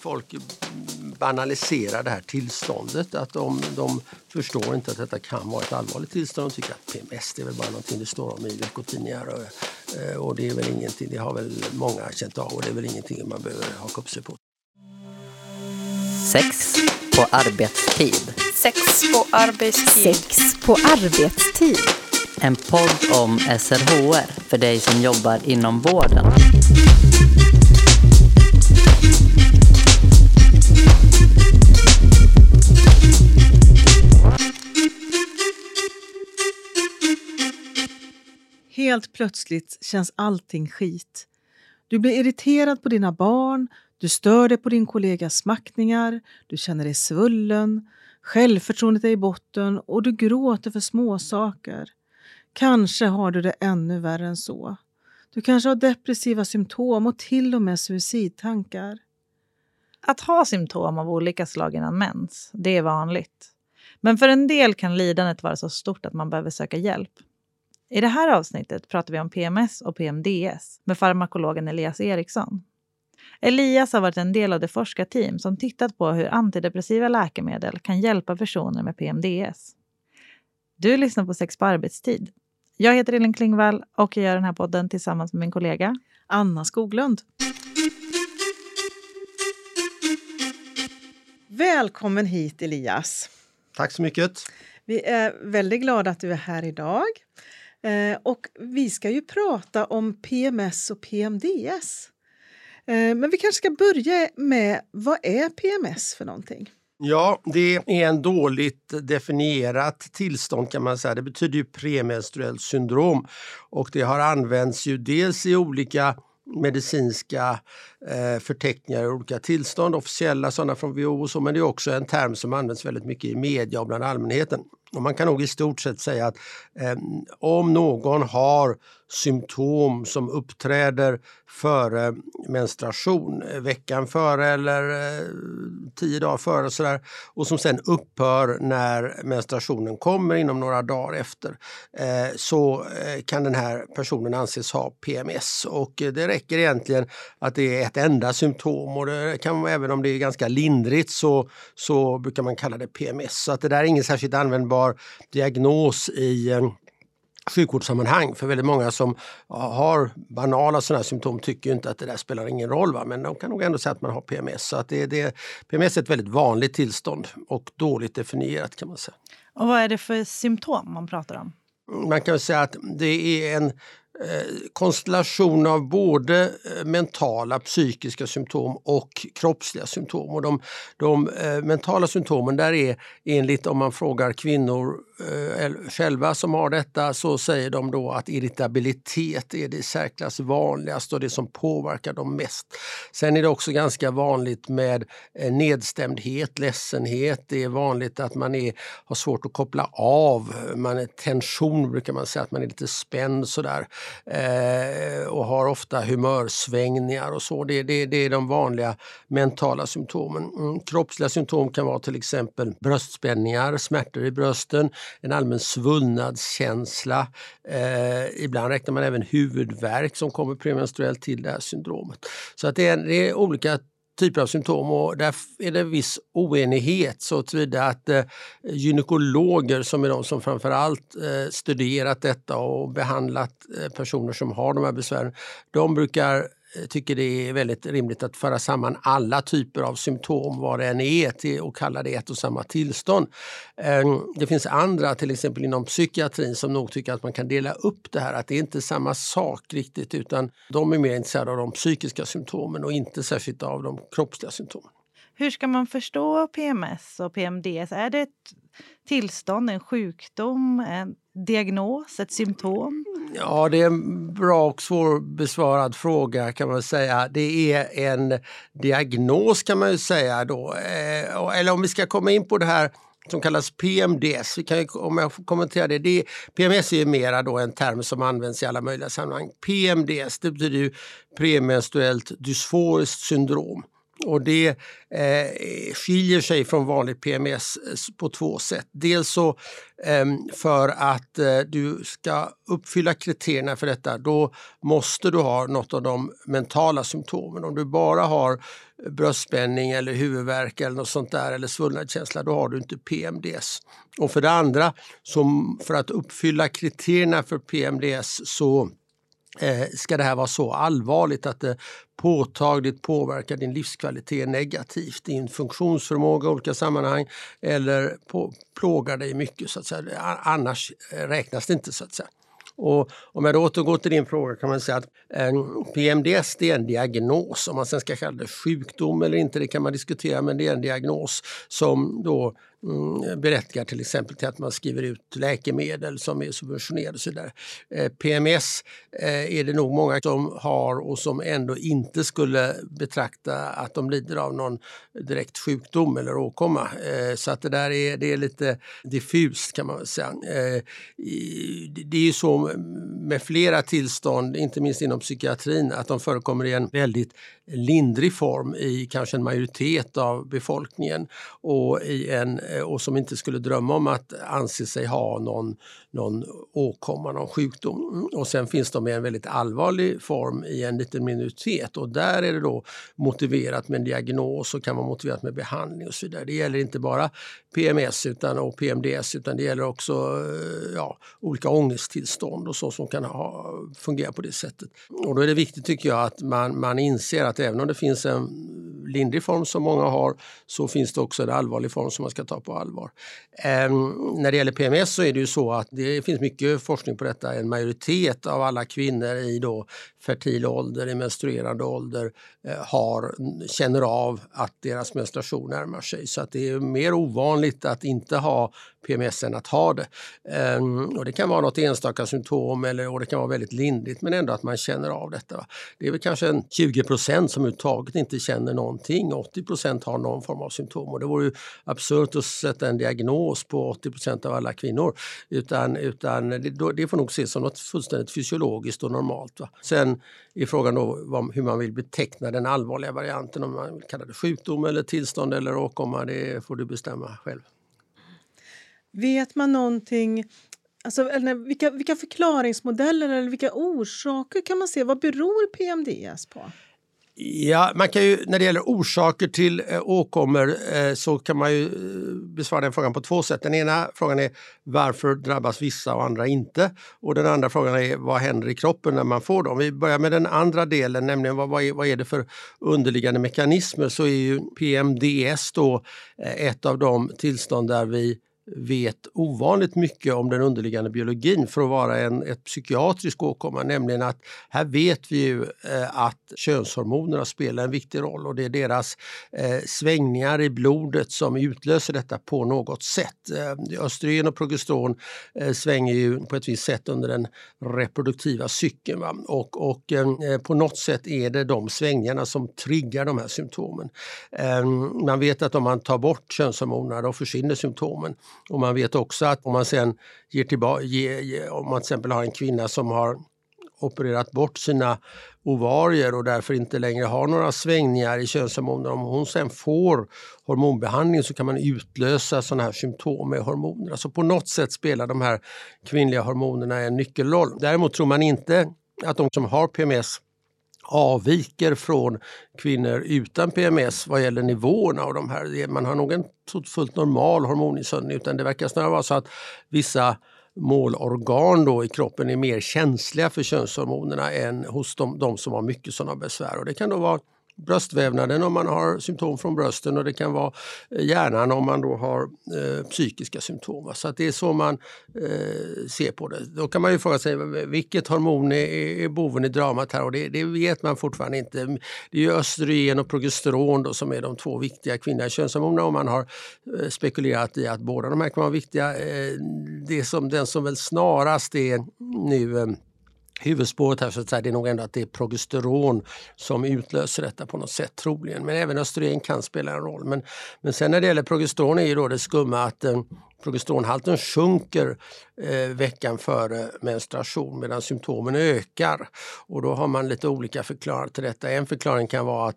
folk banaliserar det här tillståndet. Att de, de förstår inte att detta kan vara ett allvarligt tillstånd. De tycker att PMS det är väl bara någonting det står om i veckotidningar. Och, eh, och det är väl ingenting, det har väl många känt av och det är väl ingenting man behöver haka upp sig på. Sex på arbetstid. Sex på arbetstid. Sex på arbetstid. En podd om SRHR för dig som jobbar inom vården. Helt plötsligt känns allting skit. Du blir irriterad på dina barn, du stör dig på din kollegas smackningar, du känner dig svullen, självförtroendet är i botten och du gråter för småsaker. Kanske har du det ännu värre än så. Du kanske har depressiva symptom och till och med suicidtankar. Att ha symptom av olika slag innan mens, det är vanligt. Men för en del kan lidandet vara så stort att man behöver söka hjälp. I det här avsnittet pratar vi om PMS och PMDS med farmakologen Elias Eriksson. Elias har varit en del av det forskarteam som tittat på hur antidepressiva läkemedel kan hjälpa personer med PMDS. Du lyssnar på Sex på arbetstid. Jag heter Elin Klingvall och jag gör den här podden tillsammans med min kollega Anna Skoglund. Välkommen hit Elias. Tack så mycket. Vi är väldigt glada att du är här idag. Eh, och vi ska ju prata om PMS och PMDS. Eh, men vi kanske ska börja med vad är PMS för någonting? Ja, det är en dåligt definierat tillstånd kan man säga. Det betyder ju premenstruellt syndrom och det har använts ju dels i olika medicinska eh, Eh, förteckningar i olika tillstånd, officiella sådana från WHO och så, men det är också en term som används väldigt mycket i media och bland allmänheten. Och man kan nog i stort sett säga att eh, om någon har symptom som uppträder före menstruation, eh, veckan före eller eh, tio dagar före och, sådär, och som sen upphör när menstruationen kommer inom några dagar efter eh, så eh, kan den här personen anses ha PMS och eh, det räcker egentligen att det är ett enda symptom och det kan även om det är ganska lindrigt så, så brukar man kalla det PMS. Så att det där är ingen särskilt användbar diagnos i eh, sjukvårdssammanhang. För väldigt många som har banala sådana symptom tycker inte att det där spelar ingen roll. Va? Men de kan nog ändå säga att man har PMS. Så att det, det, PMS är ett väldigt vanligt tillstånd och dåligt definierat kan man säga. Och vad är det för symptom man pratar om? Man kan säga att det är en Eh, konstellation av både eh, mentala psykiska symptom och kroppsliga symptom. Och de, de eh, mentala symptomen där är enligt om man frågar kvinnor Eh, själva som har detta så säger de då att irritabilitet är det i särklass vanligaste och det som påverkar dem mest. Sen är det också ganska vanligt med eh, nedstämdhet, ledsenhet. Det är vanligt att man är, har svårt att koppla av. Man är tension brukar man säga, att man är lite spänd sådär eh, och har ofta humörsvängningar och så. Det, det, det är de vanliga mentala symptomen. Mm, kroppsliga symptom kan vara till exempel bröstspänningar, smärtor i brösten, en allmän svullnadskänsla. Eh, ibland räknar man även huvudvärk som kommer premenstruellt till det här syndromet. Så att det är, det är olika typer av symptom och där är det viss oenighet så tillvida att eh, gynekologer som är de som framförallt eh, studerat detta och behandlat eh, personer som har de här besvären, de brukar Eh, Eh, tycker det är väldigt rimligt att föra samman alla typer av symptom, vad det än är, till, och kalla det ett och samma tillstånd. Ehm, det finns andra, till exempel inom psykiatrin, som nog tycker att man kan dela upp det här, att det är inte samma sak riktigt utan de är mer intresserade av de psykiska symptomen och inte särskilt av de kroppsliga symptomen. Hur ska man förstå PMS och PMDS? Är det ett tillstånd, en sjukdom, en diagnos, ett symptom? Ja, det är en bra och svårbesvarad fråga kan man säga. Det är en diagnos kan man ju säga då. Eh, eller om vi ska komma in på det här som kallas PMDS. Vi kan, om jag får kommentera det, det. PMS är mera då en term som används i alla möjliga sammanhang. PMDS det betyder ju premenstruellt dysforiskt syndrom. Och det eh, skiljer sig från vanligt PMS eh, på två sätt. Dels så eh, för att eh, du ska uppfylla kriterierna för detta, då måste du ha något av de mentala symptomen. Om du bara har bröstspänning eller huvudvärk eller något sånt där eller svullnadskänsla, då har du inte PMDS. Och för det andra, som för att uppfylla kriterierna för PMDS så eh, ska det här vara så allvarligt att det påtagligt påverkar din livskvalitet negativt, din funktionsförmåga i olika sammanhang eller på, plågar dig mycket. Så att säga. Eh, annars eh, räknas det inte. så att säga. Och om jag då återgår till din fråga kan man säga att eh, en PMDS det är en diagnos. Om man sen ska kalla det sjukdom eller inte det kan man diskutera men det är en diagnos som då Mm, berättigar till exempel till att man skriver ut läkemedel som är subventionerade. Och så där. Eh, PMS eh, är det nog många som har och som ändå inte skulle betrakta att de lider av någon direkt sjukdom eller åkomma. Eh, så att det där är, det är lite diffust kan man säga. Det är ju så med flera tillstånd, inte minst inom psykiatrin, att de förekommer i en väldigt lindrig form i kanske en majoritet av befolkningen och, i en, Eh, och som inte skulle drömma om att anse sig ha någon, någon åkomma, någon sjukdom. Och sen finns de i en väldigt allvarlig form i en liten minoritet och där är det då motiverat med en diagnos och kan vara motiverat med behandling och så vidare. Det gäller inte bara PMS utan, och PMDS utan det gäller också eh, ja, olika ångesttillstånd och så som kan ha, fungera på det sättet. Och då är det viktigt tycker jag att man, man inser att även om det finns en lindrig form som många har så finns det också en allvarlig form som man ska ta på allvar. Ähm, när det gäller PMS så är det ju så att det finns mycket forskning på detta. En majoritet av alla kvinnor i då fertil ålder, i menstruerande ålder eh, har, känner av att deras menstruation närmar sig. Så att det är mer ovanligt att inte ha PMS än att ha det. Um, och det kan vara något enstaka symptom eller, och det kan vara väldigt lindrigt men ändå att man känner av detta. Det är väl kanske en 20 procent som överhuvudtaget inte känner någonting. 80 procent har någon form av symptom och det vore ju absurt att sätta en diagnos på 80 procent av alla kvinnor. Utan, utan det, det får nog ses som något fullständigt fysiologiskt och normalt. Va? Sen är frågan då hur man vill beteckna den allvarliga varianten, om man vill kalla det sjukdom eller tillstånd eller åkomma, det får du bestämma själv. Vet man någonting Alltså, eller vilka, vilka förklaringsmodeller eller vilka orsaker kan man se? Vad beror PMDS på? Ja, man kan ju, när det gäller orsaker till eh, åkommor eh, så kan man ju eh, besvara den frågan på två sätt. Den ena frågan är varför drabbas vissa och andra inte? Och den andra frågan är vad händer i kroppen när man får dem? Vi börjar med den andra delen, nämligen vad, vad, är, vad är det för underliggande mekanismer? Så är ju PMDS då eh, ett av de tillstånd där vi vet ovanligt mycket om den underliggande biologin för att vara en ett psykiatrisk åkomma, nämligen att här vet vi ju eh, att könshormonerna spelar en viktig roll och det är deras eh, svängningar i blodet som utlöser detta på något sätt. Eh, östrogen och progesteron svänger ju på ett visst sätt under den reproduktiva cykeln va? och, och på något sätt är det de svängningarna som triggar de här symptomen. Man vet att om man tar bort könshormonerna då försvinner symptomen. Och man vet också att om man sen ger tillbaka, ger, om man till exempel har en kvinna som har opererat bort sina ovarier och därför inte längre har några svängningar i könshormoner. Om hon sen får hormonbehandling så kan man utlösa sådana här symptom med hormoner. Alltså på något sätt spelar de här kvinnliga hormonerna en nyckelroll. Däremot tror man inte att de som har PMS avviker från kvinnor utan PMS vad gäller nivåerna av de här. Man har nog en fullt normal hormoninsöndring utan det verkar snarare vara så att vissa målorgan då i kroppen är mer känsliga för könshormonerna än hos de, de som har mycket sådana besvär. Och det kan då vara bröstvävnaden om man har symptom från brösten och det kan vara eh, hjärnan om man då har eh, psykiska symptom. Så att det är så man eh, ser på det. Då kan man ju fråga sig vilket hormon är, är boven i dramat här och det, det, vet man fortfarande inte. Det är ju östrogen och progesteron då, som är de två viktiga kvinnliga könshormonerna och man har eh, spekulerat i att båda de här kan vara viktiga. Eh, det som, den som väl snarast är nu eh, huvudspåret här så att säga, det är nog ändå att det är progesteron som utlöser detta på något sätt troligen. Men även östrogen kan spela en roll. Men, men sen när det gäller progesteron är ju då det skumma att eh, progesteronhalten sjunker eh, veckan före menstruation medan symptomen ökar. Och då har man lite olika förklaringar till detta. En förklaring kan vara att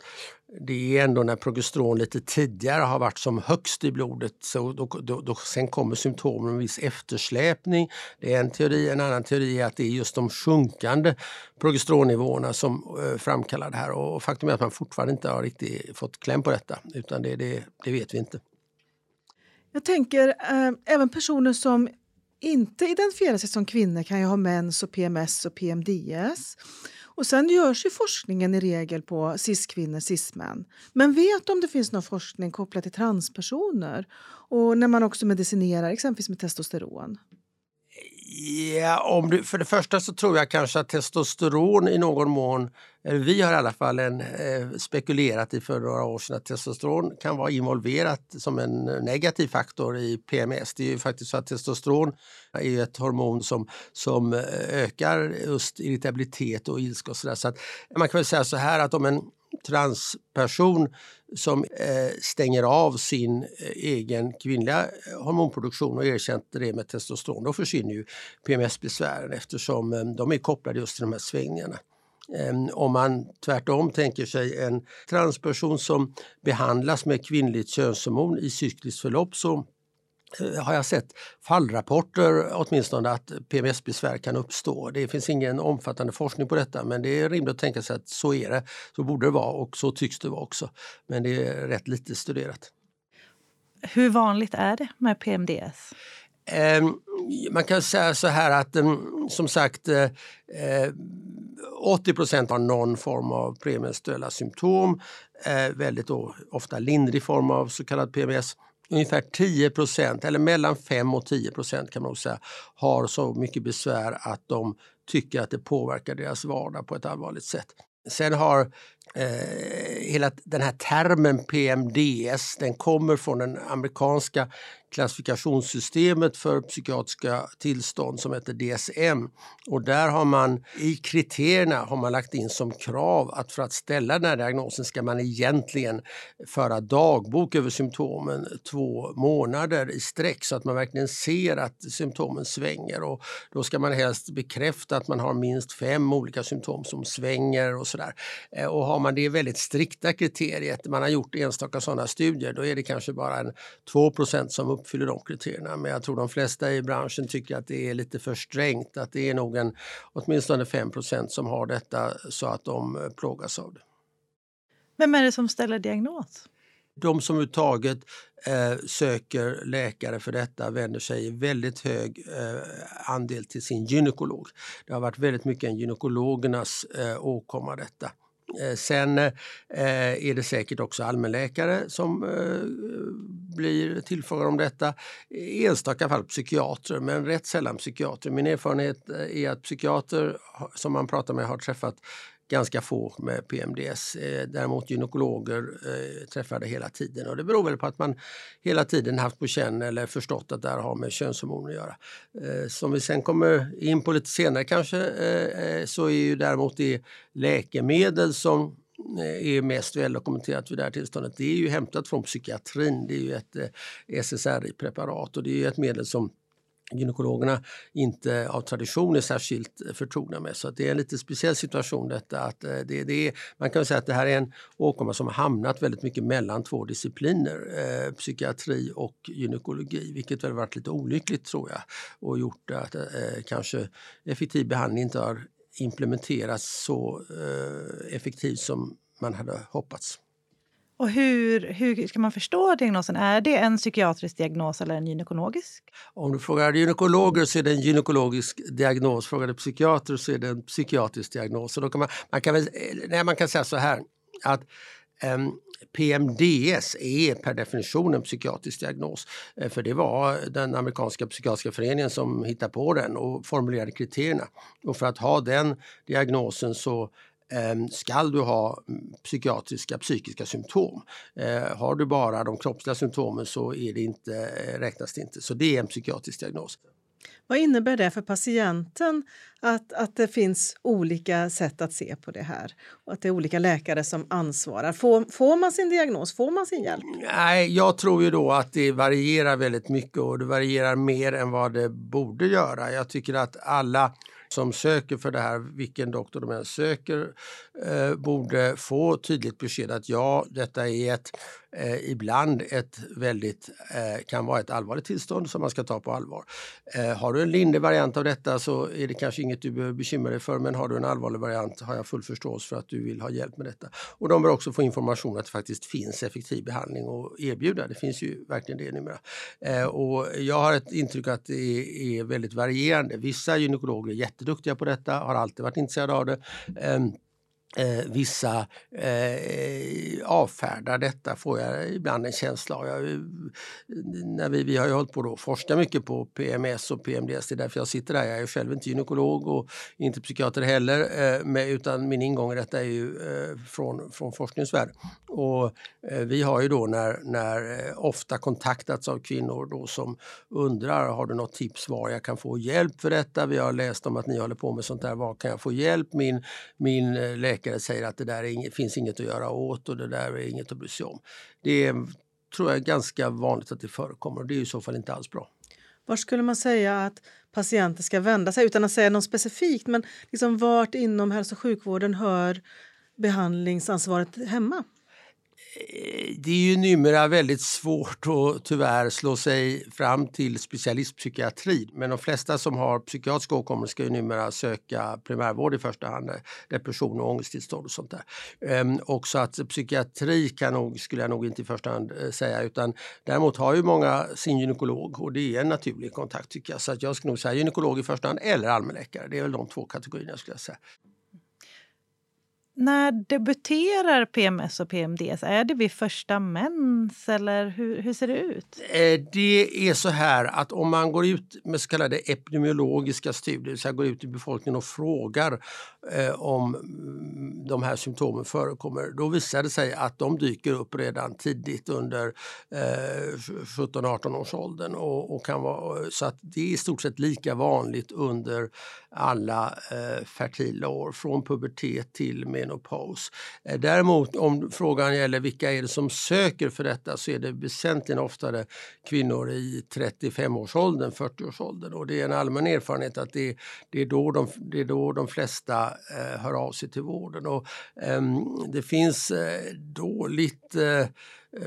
det är ändå när progesteron lite tidigare har varit som högst i blodet. Så då, då, då, sen kommer symptomen med en viss eftersläpning. Det är en teori. En annan teori är att det är just de sjunkande progesteronnivåerna som eh, framkallar det här. Och faktum är att man fortfarande inte har riktigt fått kläm på detta. Utan det, det, det vet vi inte. Jag tänker eh, även personer som inte identifierar sig som kvinnor kan ju ha mens och PMS och PMDS. Och sen görs ju forskningen i regel på cis-kvinnor, cis-män. Men vet om det finns någon forskning kopplat till transpersoner och när man också medicinerar exempelvis med testosteron? Ja, om du, för det första så tror jag kanske att testosteron i någon mån, vi har i alla fall en, eh, spekulerat i för några år sedan att testosteron kan vara involverat som en negativ faktor i PMS. Det är ju faktiskt så att testosteron är ett hormon som, som eh, ökar just irritabilitet och ilska och sådär. Så att man kan väl säga så här att om en transperson som eh, stänger av sin eh, egen kvinnliga eh, hormonproduktion och erkänt det med testosteron, då försvinner ju PMS-besvären eftersom de är kopplade just till de här svängningarna. Ehm, om man tvärtom tänker sig en transperson som behandlas med kvinnligt könshormon i cykliskt förlopp så har jag sett fallrapporter åtminstone att PMS-besvär kan uppstå. Det finns ingen omfattande forskning på detta men det är rimligt att tänka sig att så är det, så borde det vara och så tycks det vara också. Men det är rätt lite studerat. Hur vanligt är det med PMDS? Eh, man kan säga så här att um, som sagt eh, 80 eh, har någon form av premenstruella symptom. Eh, väldigt ofta lindrig form av så kallad PMS ungefär 10 procent eller mellan 5 och 10 procent kan man säga, har så mycket besvär att de tycker att det påverkar deras vardag på ett allvarligt sätt. Sen har eh, hela den här termen PMDS, den kommer från det amerikanska klassifikationssystemet för psykiatriska tillstånd som heter DSM. Och där har man i kriterierna har man lagt in som krav att för att ställa den här diagnosen ska man egentligen föra dagbok över symptomen två månader i sträck så att man verkligen ser att symptomen svänger. Och då ska man helst bekräfta att man har minst fem olika symptom som svänger och sådär. Eh, och har man det väldigt strikta kriteriet, man har gjort enstaka sådana studier, då är det kanske bara en 2% som uppfyller de kriterierna. Men jag tror de flesta i branschen tycker att det är lite för strängt, att det är nog en, åtminstone 5% som har detta så att de eh, plågas av det. Vem är det som ställer diagnos? De som överhuvudtaget eh, söker läkare för detta vänder sig i väldigt hög eh, andel till sin gynekolog. Det har varit väldigt mycket en gynekologernas eh, åkomma detta. Eh, sen eh, är det säkert också allmänläkare som eh, blir tillfrågade om detta. I enstaka fall psykiatrer, men rätt sällan psykiatrer. Min erfarenhet är att psykiater som man pratar med har träffat ganska få med PMDS. Eh, däremot gynekologer träffade träffar det hela tiden och det beror väl på att man hela tiden haft på känn eller förstått att det här har med könshormoner att göra. Eh, som vi sen kommer in på lite senare kanske så är ju däremot det läkemedel som är mest väldokumenterat vid det här tillståndet. Det är ju hämtat från psykiatrin. Det är ju ett SSRI-preparat och det är ett medel som gynekologerna inte av tradition är särskilt eh, förtrogna med. Så det är en lite speciell situation detta. Att eh, det, det är, man kan säga att det här är en åkomma som har hamnat väldigt mycket mellan två discipliner, eh, psykiatri och gynekologi, vilket väl varit lite olyckligt tror jag och gjort att eh, kanske effektiv behandling inte har implementerats så eh, effektivt som man hade hoppats. Och hur, hur ska man förstå diagnosen? Är det en psykiatrisk diagnos eller en gynekologisk? Om du frågar gynekologer så är det en gynekologisk diagnos. Frågar du psykiater så är det en psykiatrisk diagnos. Så då kan man, man, kan väl, eh, nej, man kan säga så här att ehm, um, PMDS är per definition en psykiatrisk diagnos. Eh, för det var den amerikanska psykiatriska föreningen som hittade på den och formulerade kriterierna. Och för att ha den diagnosen så skall du ha psykiatriska, psykiska symptom. Eh, har du bara de kroppsliga symptomen så är det inte, eh, räknas det inte. Så det är en psykiatrisk diagnos. Vad innebär det för patienten att, att det finns olika sätt att se på det här? Och att det är olika läkare som ansvarar. Får, får man sin diagnos? Får man sin hjälp? Nej, jag tror ju då att det varierar väldigt mycket och det varierar mer än vad det borde göra. Jag tycker att alla som söker för det här, vilken doktor de än söker, eh, borde få tydligt besked att ja, detta är ett, eh, ibland ett väldigt, eh, kan vara ett allvarligt tillstånd som man ska ta på allvar. Eh, har du en lindrig variant av detta så är det kanske inget du behöver bekymra dig för men har du en allvarlig variant har jag full förståelse för att du vill ha hjälp med detta. Och de bör också få information att det faktiskt finns effektiv behandling att erbjuda. Det finns ju verkligen det numera. Eh, och jag har ett intryck att det är, är väldigt varierande. Vissa gynekologer är jätteduktiga på detta, har alltid varit intresserade av det. Ehm, Eh, vissa eh, avfärdar detta, får jag ibland en känsla av. Jag, eh, när vi, vi har ju hållit på att forska mycket på PMS och PMDS, det är därför jag sitter där. Jag är själv inte gynekolog och inte psykiater heller, eh, med, utan min ingång i detta är ju eh, från, från forskningsvärlden. Och eh, vi har ju då när, när eh, ofta kontaktats av kvinnor då som undrar, har du något tips var jag kan få hjälp för detta? Vi har läst om att ni håller på med sånt där, var kan jag få hjälp? Min, min eh, läkare läkare säger att det där inget, finns inget att göra åt och det där är inget att bry sig om. Det är, tror jag är ganska vanligt att det förekommer och det är i så fall inte alls bra. Var skulle man säga att patienter ska vända sig utan att säga något specifikt? Men liksom vart inom hälso och sjukvården hör behandlingsansvaret hemma? Det är ju numera väldigt svårt att tyvärr slå sig fram till specialistpsykiatri. Men de flesta som har psykiatriska åkommor ska ju numera söka primärvård i första hand, eh, depression och ångesttillstånd och sånt där. Ehm, och så att psykiatri kan nog, skulle jag nog inte i första hand eh, säga utan däremot har ju många sin gynekolog och det är en naturlig kontakt tycker jag. Så att jag skulle nog säga gynekolog i första hand eller allmänläkare. Det är väl de två kategorierna skulle jag säga. När debuterar PMS och PMDS? Är det vid första mens eller hur, hur ser det ut? Eh, det är så här att om man går ut med så kallade epidemiologiska studier, så vill går ut i befolkningen och frågar eh, om mm, de här symptomen förekommer, då visar det sig att de dyker upp redan tidigt under eh, 17-18 års åldern. Och, och, kan vara, eh, så att det är i stort sett lika vanligt under alla eh, fertila år, från pubertet till med menopaus. Eh, däremot om frågan gäller vilka är det som söker för detta så är det väsentligen oftare kvinnor i 35-årsåldern, 40-årsåldern och det är en allmän erfarenhet att det, det, är, då de, det är då de flesta eh, hör av sig till vården. Och, eh, det finns eh, dåligt eh,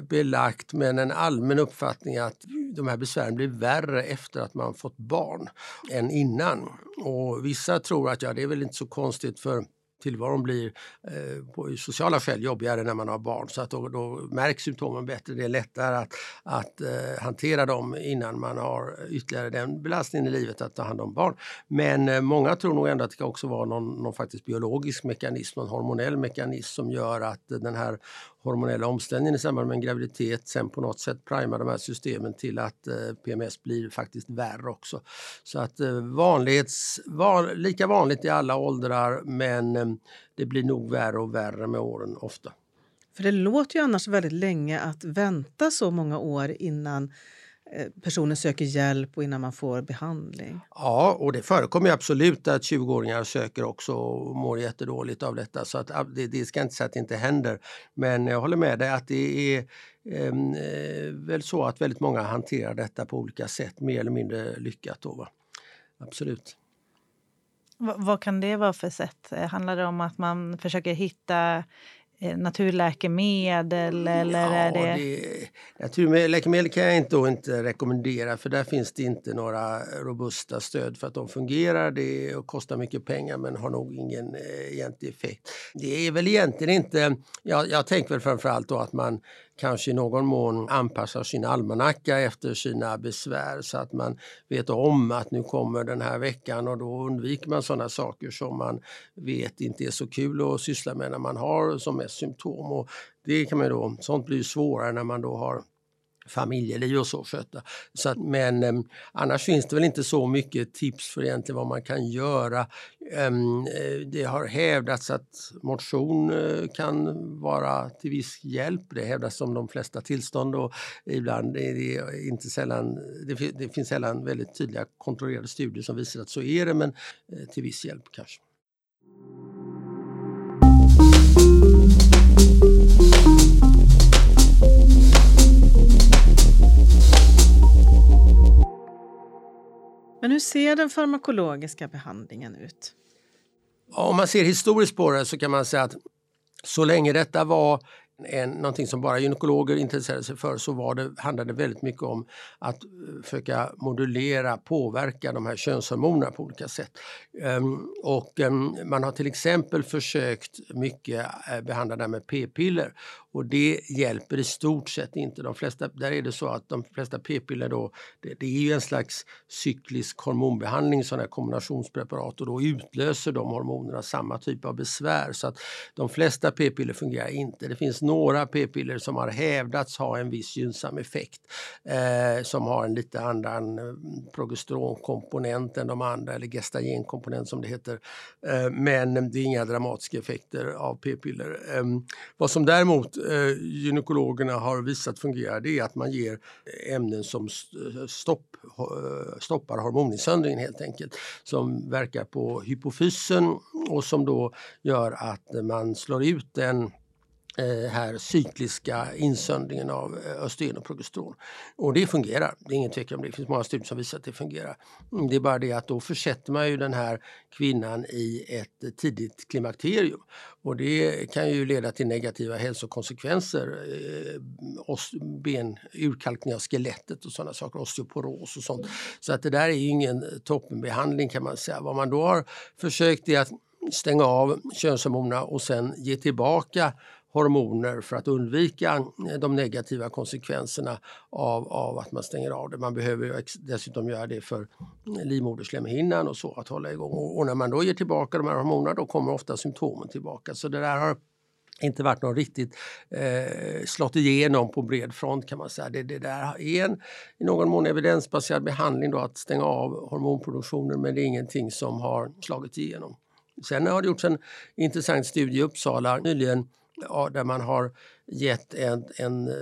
belagt men en allmän uppfattning att de här besvären blir värre efter att man fått barn än innan. Och vissa tror att ja, det är väl inte så konstigt för tillvaron blir eh, på sociala skäl jobbigare när man har barn så att då, då märks symptomen bättre. Det är lättare att, att eh, hantera dem innan man har ytterligare den belastningen i livet att ta hand om barn. Men eh, många tror nog ändå att det kan också vara någon, någon faktiskt biologisk mekanism, någon hormonell mekanism som gör att den här hormonella omställningen i samband med en graviditet sen på något sätt primar de här systemen till att eh, PMS blir faktiskt värre också. Så att eh, vanlighets, van, lika vanligt i alla åldrar men eh, det blir nog värre och värre med åren ofta. För det låter ju annars väldigt länge att vänta så många år innan personen söker hjälp och innan man får behandling. Ja, och det förekommer absolut att 20-åringar söker också och mår jättedåligt av detta. Så att det, det ska inte säga att det inte händer. Men jag håller med dig att det är ehm, eh, väl så att väldigt många hanterar detta på olika sätt, mer eller mindre lyckat. Då, va? Absolut. V vad kan det vara för sätt? Handlar det om att man försöker hitta Eh, naturläkemedel eller ja, är det... det... Naturläkemedel kan jag inte, inte rekommendera för där finns det inte några robusta stöd för att de fungerar. Det kostar mycket pengar men har nog ingen eh, egentlig effekt. Det är väl egentligen inte... Jag, jag tänker väl framförallt då att man kanske i någon mån anpassar sin almanacka efter sina besvär så att man vet om att nu kommer den här veckan och då undviker man sådana saker som man vet inte är så kul att syssla med när man har som mest symptom. Och det kan man då, sånt blir svårare när man då har familjeliv och så sköta. Så att, men eh, annars finns det väl inte så mycket tips för egentligen vad man kan göra. Ehm, eh, det har hävdats att motion eh, kan vara till viss hjälp. Det hävdas som de flesta tillstånd och ibland är det inte sällan, det, det finns sällan väldigt tydliga kontrollerade studier som visar att så är det men eh, till viss hjälp kanske. Men hur ser den farmakologiska behandlingen ut? Om man ser historiskt på det så kan man säga att så länge detta var en, någonting som bara gynekologer intresserade sig för så var det, handlade det väldigt mycket om att eh, försöka modulera, påverka de här könshormonerna på olika sätt. Um, och um, man har till exempel försökt mycket uh, behandla det här med p-piller och det hjälper i stort sett inte. De flesta, där är det så att de flesta p-piller då, det, det, är ju en slags cyklisk hormonbehandling, sådana här kombinationspreparat och då utlöser de hormonerna samma typ av besvär. Så att de flesta p-piller fungerar inte. Det finns några p-piller som har hävdats ha en viss gynnsam effekt eh, som har en lite annan eh, progesteronkomponent än de andra eller gestagenkomponent som det heter. Eh, men det är inga dramatiska effekter av p-piller. Eh, vad som däremot eh, gynekologerna har visat fungerar det är att man ger ämnen som eh, stopp, eh, stoppar hormoninsöndringen helt enkelt. Som verkar på hypofysen och som då gör att man slår ut den Eh, här cykliska insöndringen av eh, östrogen och progesteron. Och det fungerar, det är ingen tvekan om det. Det finns många studier som visar att det fungerar. Mm, det är bara det att då försätter man ju den här kvinnan i ett tidigt klimakterium. Och det kan ju leda till negativa hälsokonsekvenser. Eh, ben, urkalkning av skelettet och sådana saker, osteoporos och sånt. Så att det där är ju ingen toppenbehandling kan man säga. Vad man då har försökt är att stänga av könshormonerna och sen ge tillbaka hormoner för att undvika eh, de negativa konsekvenserna av, av att man stänger av det. Man behöver dessutom göra det för mm, livmoderslemhinnan och så att hålla igång. Och, och när man då ger tillbaka de här hormonerna då kommer ofta symptomen tillbaka. Så det där har inte varit någon riktigt eh, slått igenom på bred front kan man säga. Det, det där är en i någon mån evidensbaserad behandling då att stänga av hormonproduktionen men det är ingenting som har slagit igenom. Sen har det gjorts en intressant studie i Uppsala nyligen där man har gett en, en eh,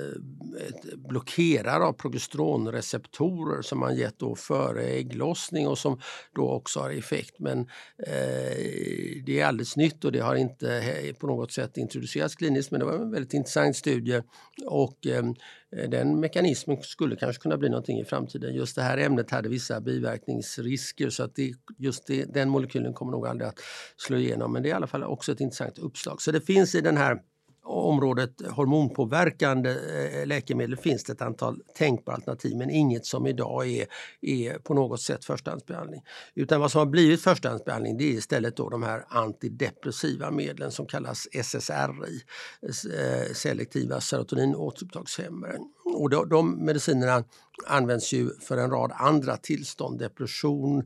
blockerare av progesteronreceptorer som man gett då före ägglossning och som då också har effekt. Men eh, det är alldeles nytt och det har inte på något sätt introducerats kliniskt men det var en väldigt intressant studie och ehm, eh, den mekanismen skulle kanske kunna bli någonting i framtiden. Just det här ämnet hade vissa biverkningsrisker så att det, just det, den molekylen kommer nog aldrig att slå igenom men det är i alla fall också ett intressant uppslag. Så det finns i den här området hormonpåverkande eh, läkemedel finns det ett antal tänkbara alternativ men inget som idag är, är på något sätt förstahandsbehandling. Utan vad som har blivit förstahandsbehandling det är istället då de här antidepressiva medlen som kallas SSRI, eh, selektiva serotoninåterupptagshämmare. Och de, de medicinerna används ju för en rad andra tillstånd. Depression,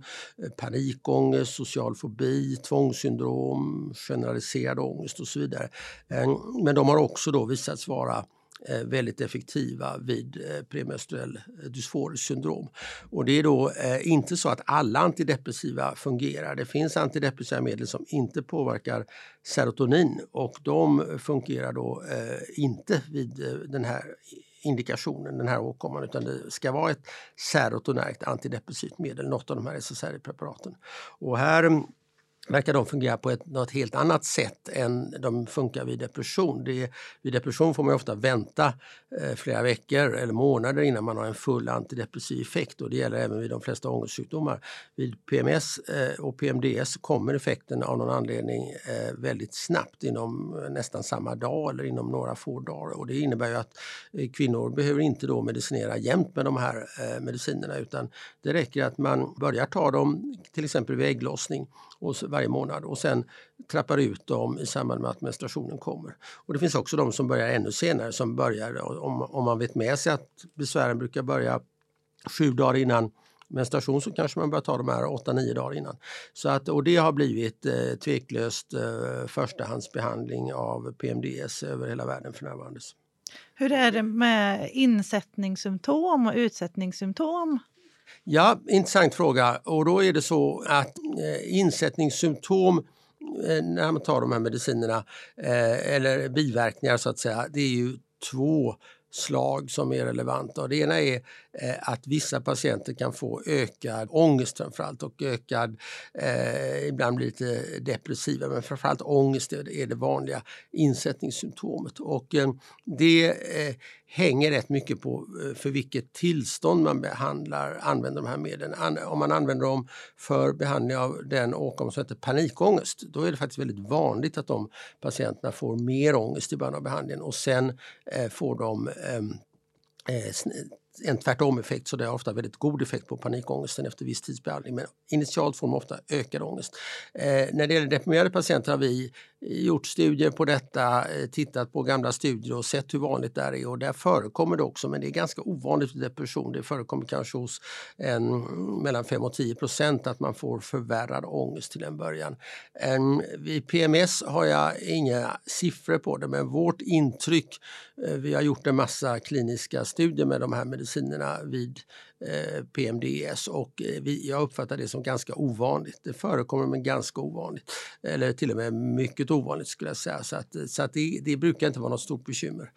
eh, panikångest, social fobi, tvångssyndrom, generaliserad ångest och så vidare. Eh, men de har också då visats vara eh, väldigt effektiva vid premenstruell dysforisk syndrom. Och det är då inte så att alla antidepressiva fungerar. Det finns antidepressiva medel som inte påverkar serotonin och de fungerar då inte vid den här indikationen, den här åkomman, utan det ska vara ett serotonärt antidepressivt medel, något av de här SSRI-preparaten. Och här verkar de fungera på ett något helt annat sätt än de funkar vid depression. Det, vid depression får man ofta vänta eh, flera veckor eller månader innan man har en full antidepressiv effekt och det gäller även vid de flesta ångestsjukdomar. Vid PMS eh, och PMDS kommer effekten av någon anledning eh, väldigt snabbt inom eh, nästan samma dag eller inom några få dagar och det innebär ju att eh, kvinnor behöver inte då medicinera jämt med de här eh, medicinerna utan det räcker att man börjar ta dem till exempel vid ägglossning och varje månad och sen trappar ut dem i samband med att menstruationen kommer. Och det finns också de som börjar ännu senare som börjar om, om man vet med sig att besvären brukar börja sju dagar innan menstruation så kanske man börjar ta de här 8-9 dagar innan. Så att, och det har blivit eh, tveklöst eh, förstahandsbehandling av PMDS över hela världen för närvarande. Hur är det med insättningssymptom och utsättningssymptom? Ja, intressant fråga. Och då är det så att eh, insättningssymptom eh, när man tar de här medicinerna, eh, eller biverkningar så att säga, det är ju två slag som är relevanta. Och det ena är eh, att vissa patienter kan få ökad ångest framförallt och ökad, eh, ibland blir lite depressiva men framförallt ångest är, det vanliga insättningssymptomet. Och eh, det eh, hänger rätt mycket på eh, för vilket tillstånd man behandlar, använder de här medlen. An, om man använder dem för behandling av den åkomma som heter panikångest, då är det faktiskt väldigt vanligt att de patienterna får mer ångest i början av behandlingen och sen eh, får de ehm, eh, en tvärtom-effekt så det har ofta väldigt god effekt på panikångesten efter viss tidsbehandling. Men initialt får de ofta ökad ångest. Eh, när det gäller deprimerade patienter har vi gjort studier på detta, eh, tittat på gamla studier och sett hur vanligt det är. Och där förekommer det också, men det är ganska ovanligt med depression. Det förekommer kanske hos en, mellan 5 och 10 procent att man får förvärrad ångest till en början. En, vid PMS har jag inga siffror på det, men vårt intryck, eh, vi har gjort en massa kliniska studier med de här medicinerna vid Eh, PMDS och eh, vi, jag uppfattar det som ganska ovanligt. Det förekommer men ganska ovanligt. Eller till och med mycket ovanligt skulle jag säga. Så, att, så att det, det brukar inte vara något stort bekymmer.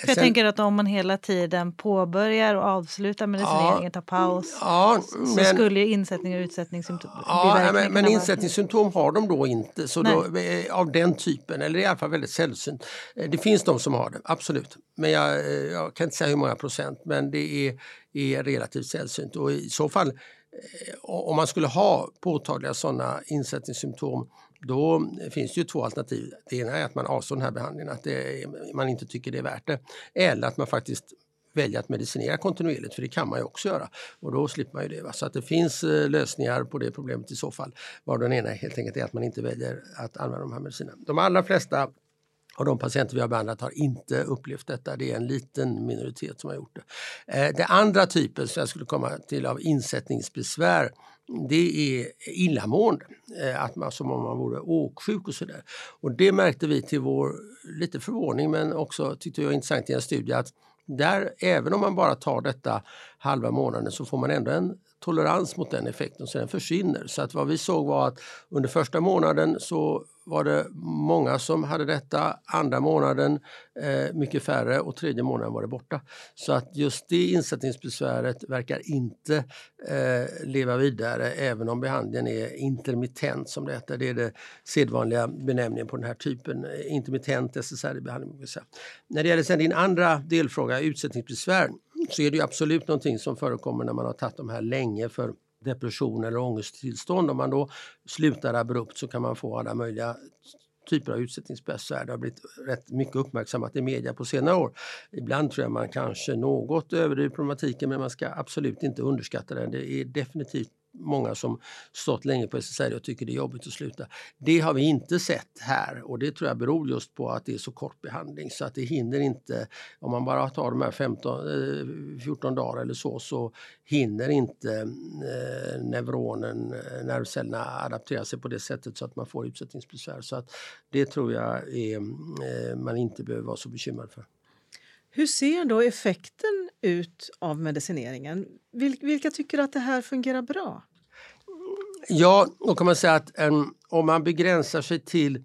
För jag Sen, tänker att om man hela tiden påbörjar och avslutar medicineringen, ja, tar paus, ja, så men, skulle insättning och utsättningssymptom Ja, men, men insättningssymptom har de då inte så då, eh, av den typen, eller i alla fall väldigt sällsynt. Eh, det finns de som har det, absolut. Men jag, eh, jag kan inte säga hur många procent, men det är, är relativt sällsynt och i så fall om man skulle ha påtagliga sådana insättningssymptom då finns det ju två alternativ. Det ena är att man avstår den här behandlingen, att det, man inte tycker det är värt det. Eller att man faktiskt väljer att medicinera kontinuerligt, för det kan man ju också göra. Och då slipper man ju det. Va? Så att det finns eh, lösningar på det problemet i så fall. Var den ena helt enkelt är att man inte väljer att använda de här medicinerna. De allra flesta av de patienter vi har behandlat har inte upplevt detta. Det är en liten minoritet som har gjort det. Eh, det andra typen som jag skulle komma till av insättningsbesvär det är illamående, eh, att man, som om man vore åksjuk och sådär. Och det märkte vi till vår lite förvåning men också tyckte jag intressant i en studie att där, även om man bara tar detta halva månaden så får man ändå en tolerans mot den effekten så den försvinner. Så att vad vi såg var att under första månaden så var det många som hade detta, andra månaden eh, mycket färre och tredje månaden var det borta. Så att just det insättningsbesväret verkar inte eh, leva vidare även om behandlingen är intermittent som det heter. Det är den sedvanliga benämningen på den här typen, eh, intermittent SSRI-behandling. När det gäller sen din andra delfråga, utsättningsbesvär, så är det absolut någonting som förekommer när man har tagit de här länge för depression eller ångesttillstånd. Om man då slutar abrupt så kan man få alla möjliga typer av utsättningsbesvär. Det har blivit rätt mycket uppmärksammat i media på senare år. Ibland tror jag man kanske något överdriver problematiken men man ska absolut inte underskatta den. Det är definitivt många som stått länge på SSRI och tycker det är jobbigt att sluta. Det har vi inte sett här och det tror jag beror just på att det är så kort behandling så att det hinner inte, om man bara tar de här 15, 14 eh, dagar eller så, så hinner inte eh, neuronen, eh, nervcellerna adaptera sig på det sättet så att man får utsättningsbesvär. Så att det tror jag är, eh, man inte behöver vara så bekymrad för. Hur ser då effekten ut av medicineringen? Vilka tycker att det här fungerar bra? Ja, då kan man säga att um, om man begränsar sig till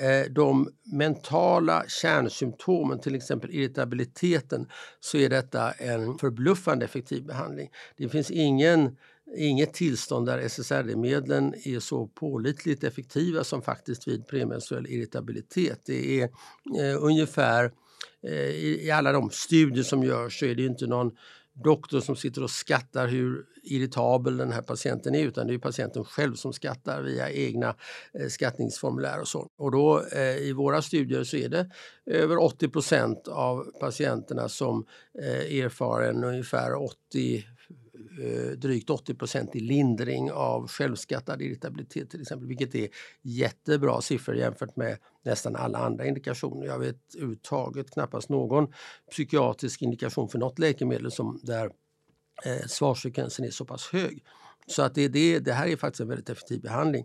eh, de mentala kärnsymptomen, till exempel irritabiliteten, så är detta en förbluffande effektiv behandling. Det finns ingen, inget tillstånd där SSRI-medlen är så pålitligt effektiva som faktiskt vid premenstruell irritabilitet. Det är eh, ungefär Eh, i, i, alla de studier som görs så är det inte någon doktor som sitter och skattar hur irritabel den här patienten är utan det är patienten själv som skattar via egna eh, skattningsformulär och så. Och då eh, i våra studier så är det över 80 procent av patienterna som eh, erfar en ungefär 80 Eh, drygt 80% i lindring av självskattad irritabilitet till exempel, vilket är jättebra siffror jämfört med nästan alla andra indikationer. Jag vet överhuvudtaget knappast någon psykiatrisk indikation för något läkemedel som där eh, svarsfrekvensen är så pass hög. Så att det, det, det här är faktiskt en väldigt effektiv behandling.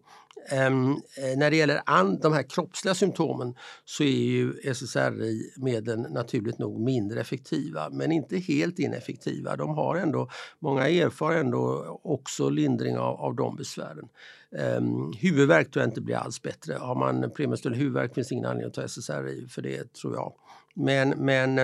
Um, när det gäller an, de här kroppsliga symptomen så är ju SSRI-medlen naturligt nog mindre effektiva men inte helt ineffektiva. De har ändå, många erfar ändå också lindring av, av de besvären. Um, huvudvärk tror jag inte blir alls bättre. Har man premenstruell huvudvärk finns ingen anledning att ta SSRI för det tror jag. Men, men,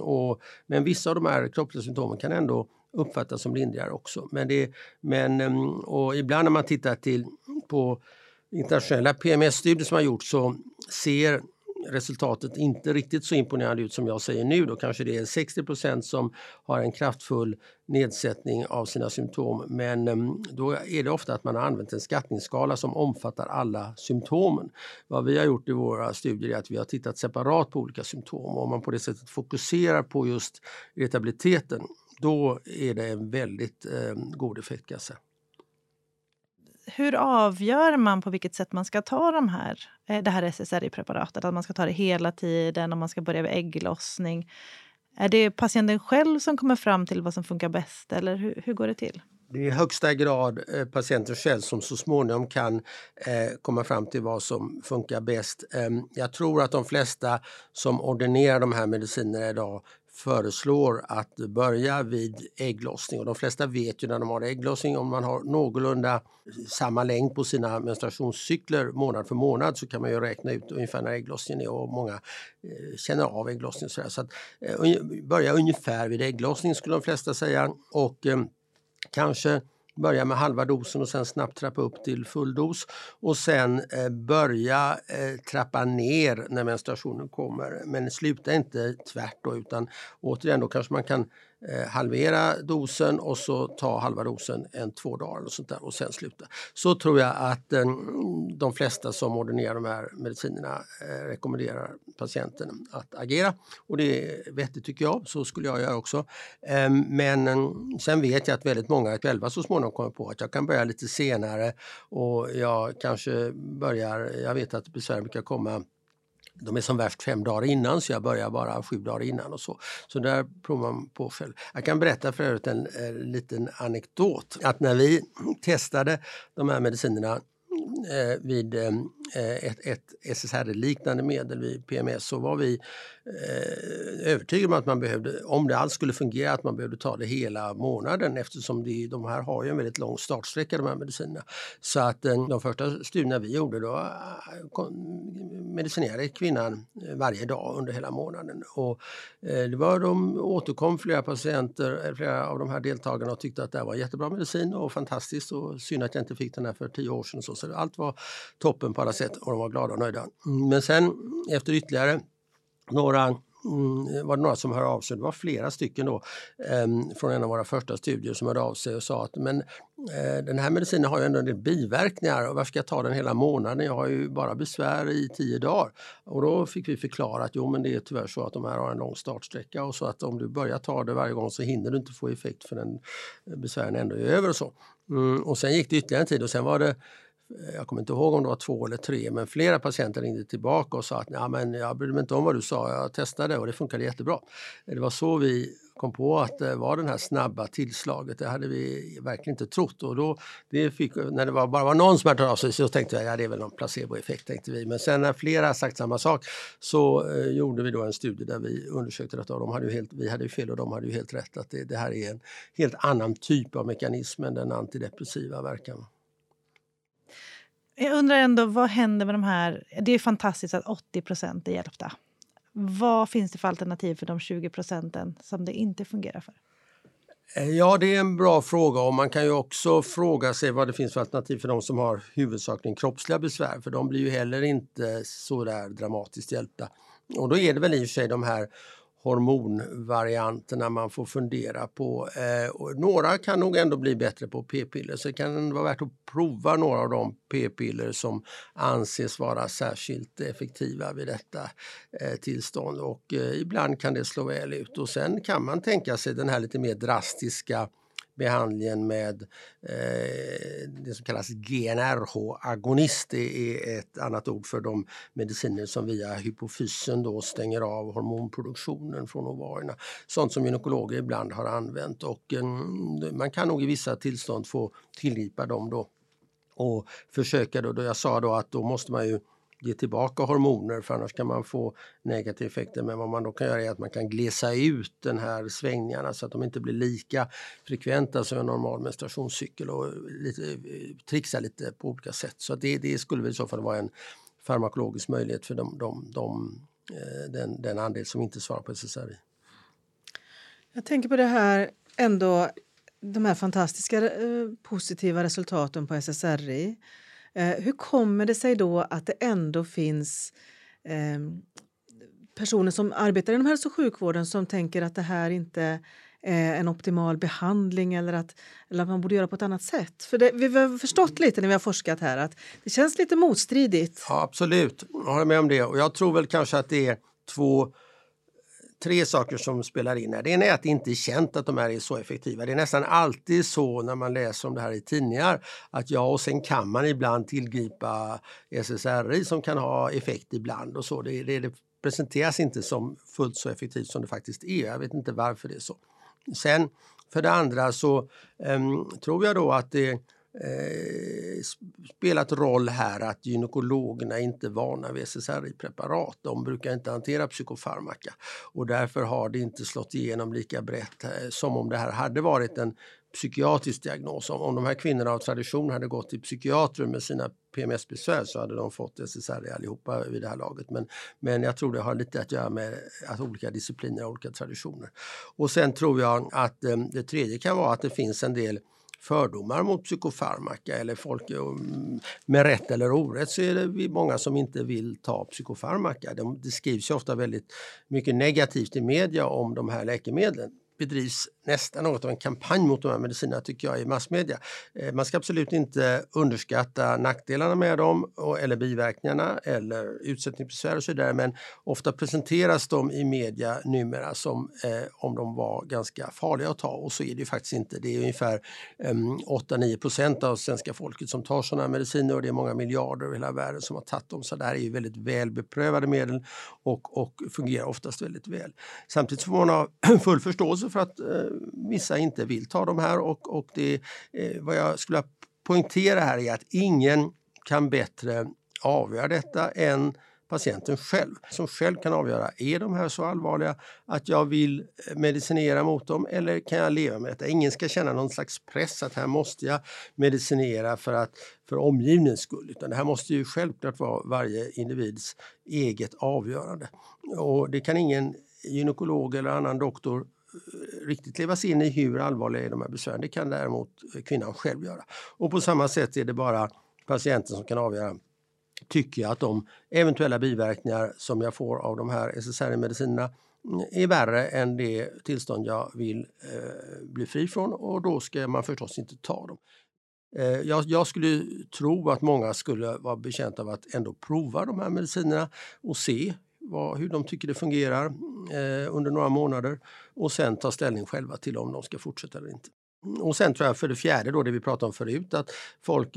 och, men vissa av de här kroppsliga symptomen kan ändå uppfattas som lindrigare också. Men, det, men ehm, och ibland när man tittar till, på internationella PMS-studier som har gjorts så ser resultatet inte riktigt så imponerande ut som jag säger nu. Då kanske det är 60 procent som har en kraftfull nedsättning av sina symptom. Men ehm, då är det ofta att man har använt en skattningsskala som omfattar alla symptomen. Vad vi har gjort i våra studier är att vi har tittat separat på olika symptom. Om man på det sättet fokuserar på just irritabiliteten då är det en väldigt eh, god effekt. Kan jag säga hur avgör man på vilket sätt man ska ta de här, eh, det här SSRI-preparatet? Att man ska ta det hela tiden, om man ska börja vid ägglossning. Är det patienten själv som kommer fram till vad som funkar bäst eller hur, hur går det till? Det är i högsta grad eh, patienten själv som så småningom kan eh, komma fram till vad som funkar bäst. Eh, jag tror att de flesta som ordinerar de här medicinerna idag föreslår att börja vid ägglossning. Och de flesta vet ju när de har ägglossning om man har någorlunda samma längd på sina menstruationscykler månad för månad så kan man ju räkna ut ungefär när ägglossningen är och många eh, känner av ägglossning. Så, så att, eh, börja ungefär vid ägglossning skulle de flesta säga och eh, kanske börja med halva dosen och sen snabbt trappa upp till full dos. Och sen eh, börja eh, trappa ner när menstruationen kommer. Men sluta inte tvärt då, utan återigen då kanske man kan eh, halvera dosen och så ta halva dosen en två dagar och, sånt där, och sen sluta. Så tror jag att eh, de flesta som ordinerar de här medicinerna eh, rekommenderar patienten att agera. Och det är vettigt tycker jag, så skulle jag göra också. Eh, men eh, sen vet jag att väldigt många själva så småningom kommer på att jag kan börja lite senare och jag kanske börjar, jag vet att besvär brukar komma de är som värst fem dagar innan så jag börjar bara sju dagar innan och så. Så där provar man på själv. Jag kan berätta för övrigt en, en liten anekdot. Att när vi testade de här medicinerna Eh, vid eh, ett, ett SSRI-liknande medel vid PMS så var vi eh, övertygade om att man behövde, om det alls skulle fungera, att man behövde ta det hela månaden eftersom det, de här har ju en väldigt lång startsträcka de här medicinerna. Så att eh, de första studierna vi gjorde då eh, medicinerade kvinnan eh, varje dag under hela månaden. Och, eh, det var, de återkom flera patienter, flera av de här deltagarna och tyckte att det var jättebra medicin och fantastiskt och synd att jag inte fick den här för tio år sedan. Så, så allt var toppen på alla sätt och de var glada och nöjda. Mm, men sen efter ytterligare några Mm, var det några som hörde av sig, det var flera stycken då eh, från en av våra första studier som hörde av sig och sa att men eh, den här medicinen har ju ändå en del biverkningar och varför ska jag ta den hela månaden? Jag har ju bara besvär i tio dagar. Och då fick vi förklara att jo men det är tyvärr så att de här har en lång startsträcka och så att om du börjar ta det varje gång så hinner du inte få effekt för den besvären ändå är över och så. Mm, och sen gick det ytterligare en tid och sen var det Eh, jag kommer inte ihåg om det var två eller tre, men flera patienter ringde tillbaka och sa att Nej, men jag brydde mig inte om vad du sa, jag testade och det funkade jättebra. Det var så vi kom på att det var det här snabba tillslaget. Det hade vi verkligen inte trott. Och då, det fick, när det var, bara var någon som hade av sig så tänkte jag ja, det är väl någon placeboeffekt. Tänkte vi. Men sen när flera sagt samma sak så eh, gjorde vi då en studie där vi undersökte detta. Och de hade ju helt, vi hade ju fel och de hade ju helt rätt att det, det här är en helt annan typ av mekanism än den antidepressiva verkan. Jag undrar ändå, vad händer med de här... Det är fantastiskt att 80 procent är hjälpta. Vad finns det för alternativ för de 20 procenten som det inte fungerar för? Eh, ja, det är en bra fråga och man kan ju också fråga sig vad det finns för alternativ för de som har huvudsakligen kroppsliga besvär för de blir ju heller inte så där dramatiskt hjälpta. Och då är det väl i och för sig de här hormonvarianterna man får fundera på. Eh, några kan nog ändå bli bättre på p-piller. Så det kan vara värt att prova några av de p-piller som anses vara särskilt effektiva vid detta eh, tillstånd. Och eh, ibland kan det slå väl ut. Och sen kan man tänka sig den här lite mer drastiska behandlingen med eh, det som kallas GnRH-agonist. Det är ett annat ord för de mediciner som via hypofysen då stänger av hormonproduktionen från ovarierna. Sånt som gynekologer ibland har använt och eh, man kan nog i vissa tillstånd få tillgripa dem då och försöka då, då jag sa då att då måste man ju ge tillbaka hormoner för annars kan man få negativa effekter. Men vad man då kan göra är att man kan glesa ut den här svängningarna så att de inte blir lika frekventa som en normal menstruationscykel och lite, trixa lite på olika sätt. Så det, det skulle väl i så fall vara en farmakologisk möjlighet för de, de, de, eh, den, den andel som inte svarar på SSRI. Jag tänker på det här ändå, de här fantastiska eh, positiva resultaten på SSRI. Eh, hur kommer det sig då att det ändå finns eh, personer som arbetar inom hälso och sjukvården som tänker att det här inte är en optimal behandling eller att, eller att man borde göra på ett annat sätt? För det, vi har förstått lite när vi har forskat här att det känns lite motstridigt. Ja, absolut, jag håller med om det. Och jag tror väl kanske att det är två tre saker som spelar in här. Det ena är att det inte är känt att de här är så effektiva. Det är nästan alltid så när man läser om det här i tidningar att ja, och sen kan man ibland tillgripa SSRI som kan ha effekt ibland och så. Det, det, det presenteras inte som fullt så effektivt som det faktiskt är. Jag vet inte varför det är så. Sen för det andra så um, tror jag då att det eh, spelat roll här att gynekologerna inte är vana vid SSRI-preparat. De brukar inte hantera psykofarmaka och därför har det inte slått igenom lika brett eh, som om det här hade varit en psykiatrisk diagnos. Om, om de här kvinnorna av tradition hade gått till psykiatrer med sina PMS-besvär så hade de fått SSRI allihopa vid det här laget. Men, men jag tror det har lite att göra med att olika discipliner och olika traditioner. Och sen tror jag att eh, det tredje kan vara att det finns en del fördomar mot psykofarmaka eller folk eh, med rätt eller orätt så är det många som inte vill ta psykofarmaka. Det skrivs ju ofta väldigt mycket negativt i media om de här läkemedlen bedrivs nästan något av en kampanj mot de här medicinerna tycker jag i massmedia. Eh, man ska absolut inte underskatta nackdelarna med dem eller biverkningarna eller utsättningsbesvär och så vidare men ofta presenteras de i media numera som eh, om de var ganska farliga att ta och så är det ju faktiskt inte. Det är ungefär eh, 8-9 procent av svenska folket som tar sådana mediciner och det är många miljarder över hela världen som har tagit dem. Så det här är ju väldigt välbeprövade medel och, och fungerar oftast väldigt väl. Samtidigt får man ha full förståelse för att eh, vissa inte vill ta de här och, och det, eh, vad jag skulle poängtera här är att ingen kan bättre avgöra detta än patienten själv som själv kan avgöra, är de här så allvarliga att jag vill eh, medicinera mot dem eller kan jag leva med detta? Ingen ska känna någon slags press att här måste jag medicinera för, att, för omgivningens skull, utan det här måste ju självklart vara varje individs eget avgörande. Och det kan ingen gynekolog eller annan doktor riktigt leva sig in i hur allvarliga är de här besvären. Det kan däremot kvinnan själv göra. Och på samma sätt är det bara patienten som kan avgöra Tycker jag att de eventuella biverkningar som jag får av de här SSRI-medicinerna mm, är värre än det tillstånd jag vill eh, bli fri från och då ska man förstås inte ta dem. Eh, jag, jag, skulle tro att många skulle vara betjänta av att ändå prova de här medicinerna och se vad, hur de tycker det fungerar eh, under några månader och sen ta ställning själva till om de ska fortsätta eller inte. Och sen tror jag för det fjärde då det vi pratade om förut att folk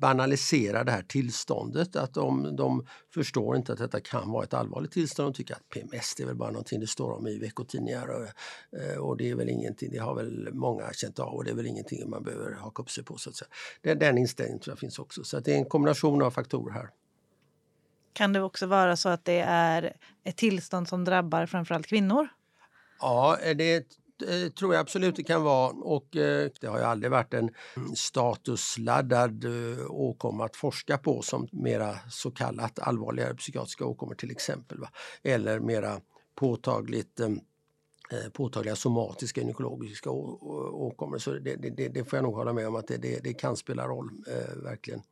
banaliserar det här tillståndet. Att de, de förstår inte att detta kan vara ett allvarligt tillstånd. De tycker att PMS det är väl bara någonting det står om i veckotidningar och, eh, och det är väl ingenting, det har väl många känt av och det är väl ingenting man behöver haka upp sig på. Så att säga. Den, den inställningen tror jag finns också. Så det är en kombination av faktorer här. Kan det också vara så att det är ett tillstånd som drabbar framförallt kvinnor? Ja, det eh, tror jag absolut det kan vara och eh, det har ju aldrig varit en statusladdad eh, åkomma att forska på som mera så kallat allvarligare psykiatriska åkommor till exempel. Va? Eller mera påtagligt påtagliga somatiska gynekologiska åkommor. Så det, det, det, får jag nog hålla med om att det, det, kan spela roll, eh, verkligen.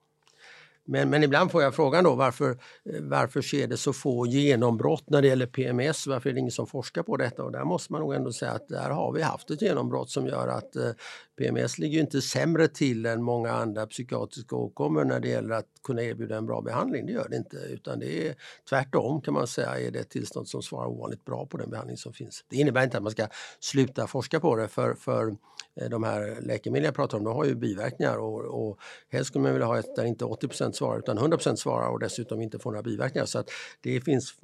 Men, men ibland får jag frågan då varför, eh, varför sker det så få genombrott när det gäller PMS? Varför är det ingen som forskar på detta? Och där måste man nog ändå säga att där har vi haft ett genombrott som gör att eh, PMS ligger inte sämre till än många andra psykiatriska åkommor när det gäller att kunna erbjuda en bra behandling. Det gör det inte, utan det är tvärtom kan man säga är det ett tillstånd som svarar ovanligt bra på den behandling som finns. Det innebär inte att man ska sluta forska på det för, för eh, de här läkemedel jag pratar om de har ju biverkningar och, och helst skulle man vilja ha ett där inte 80% svarar utan 100% svarar och dessutom inte får några biverkningar. Så att det finns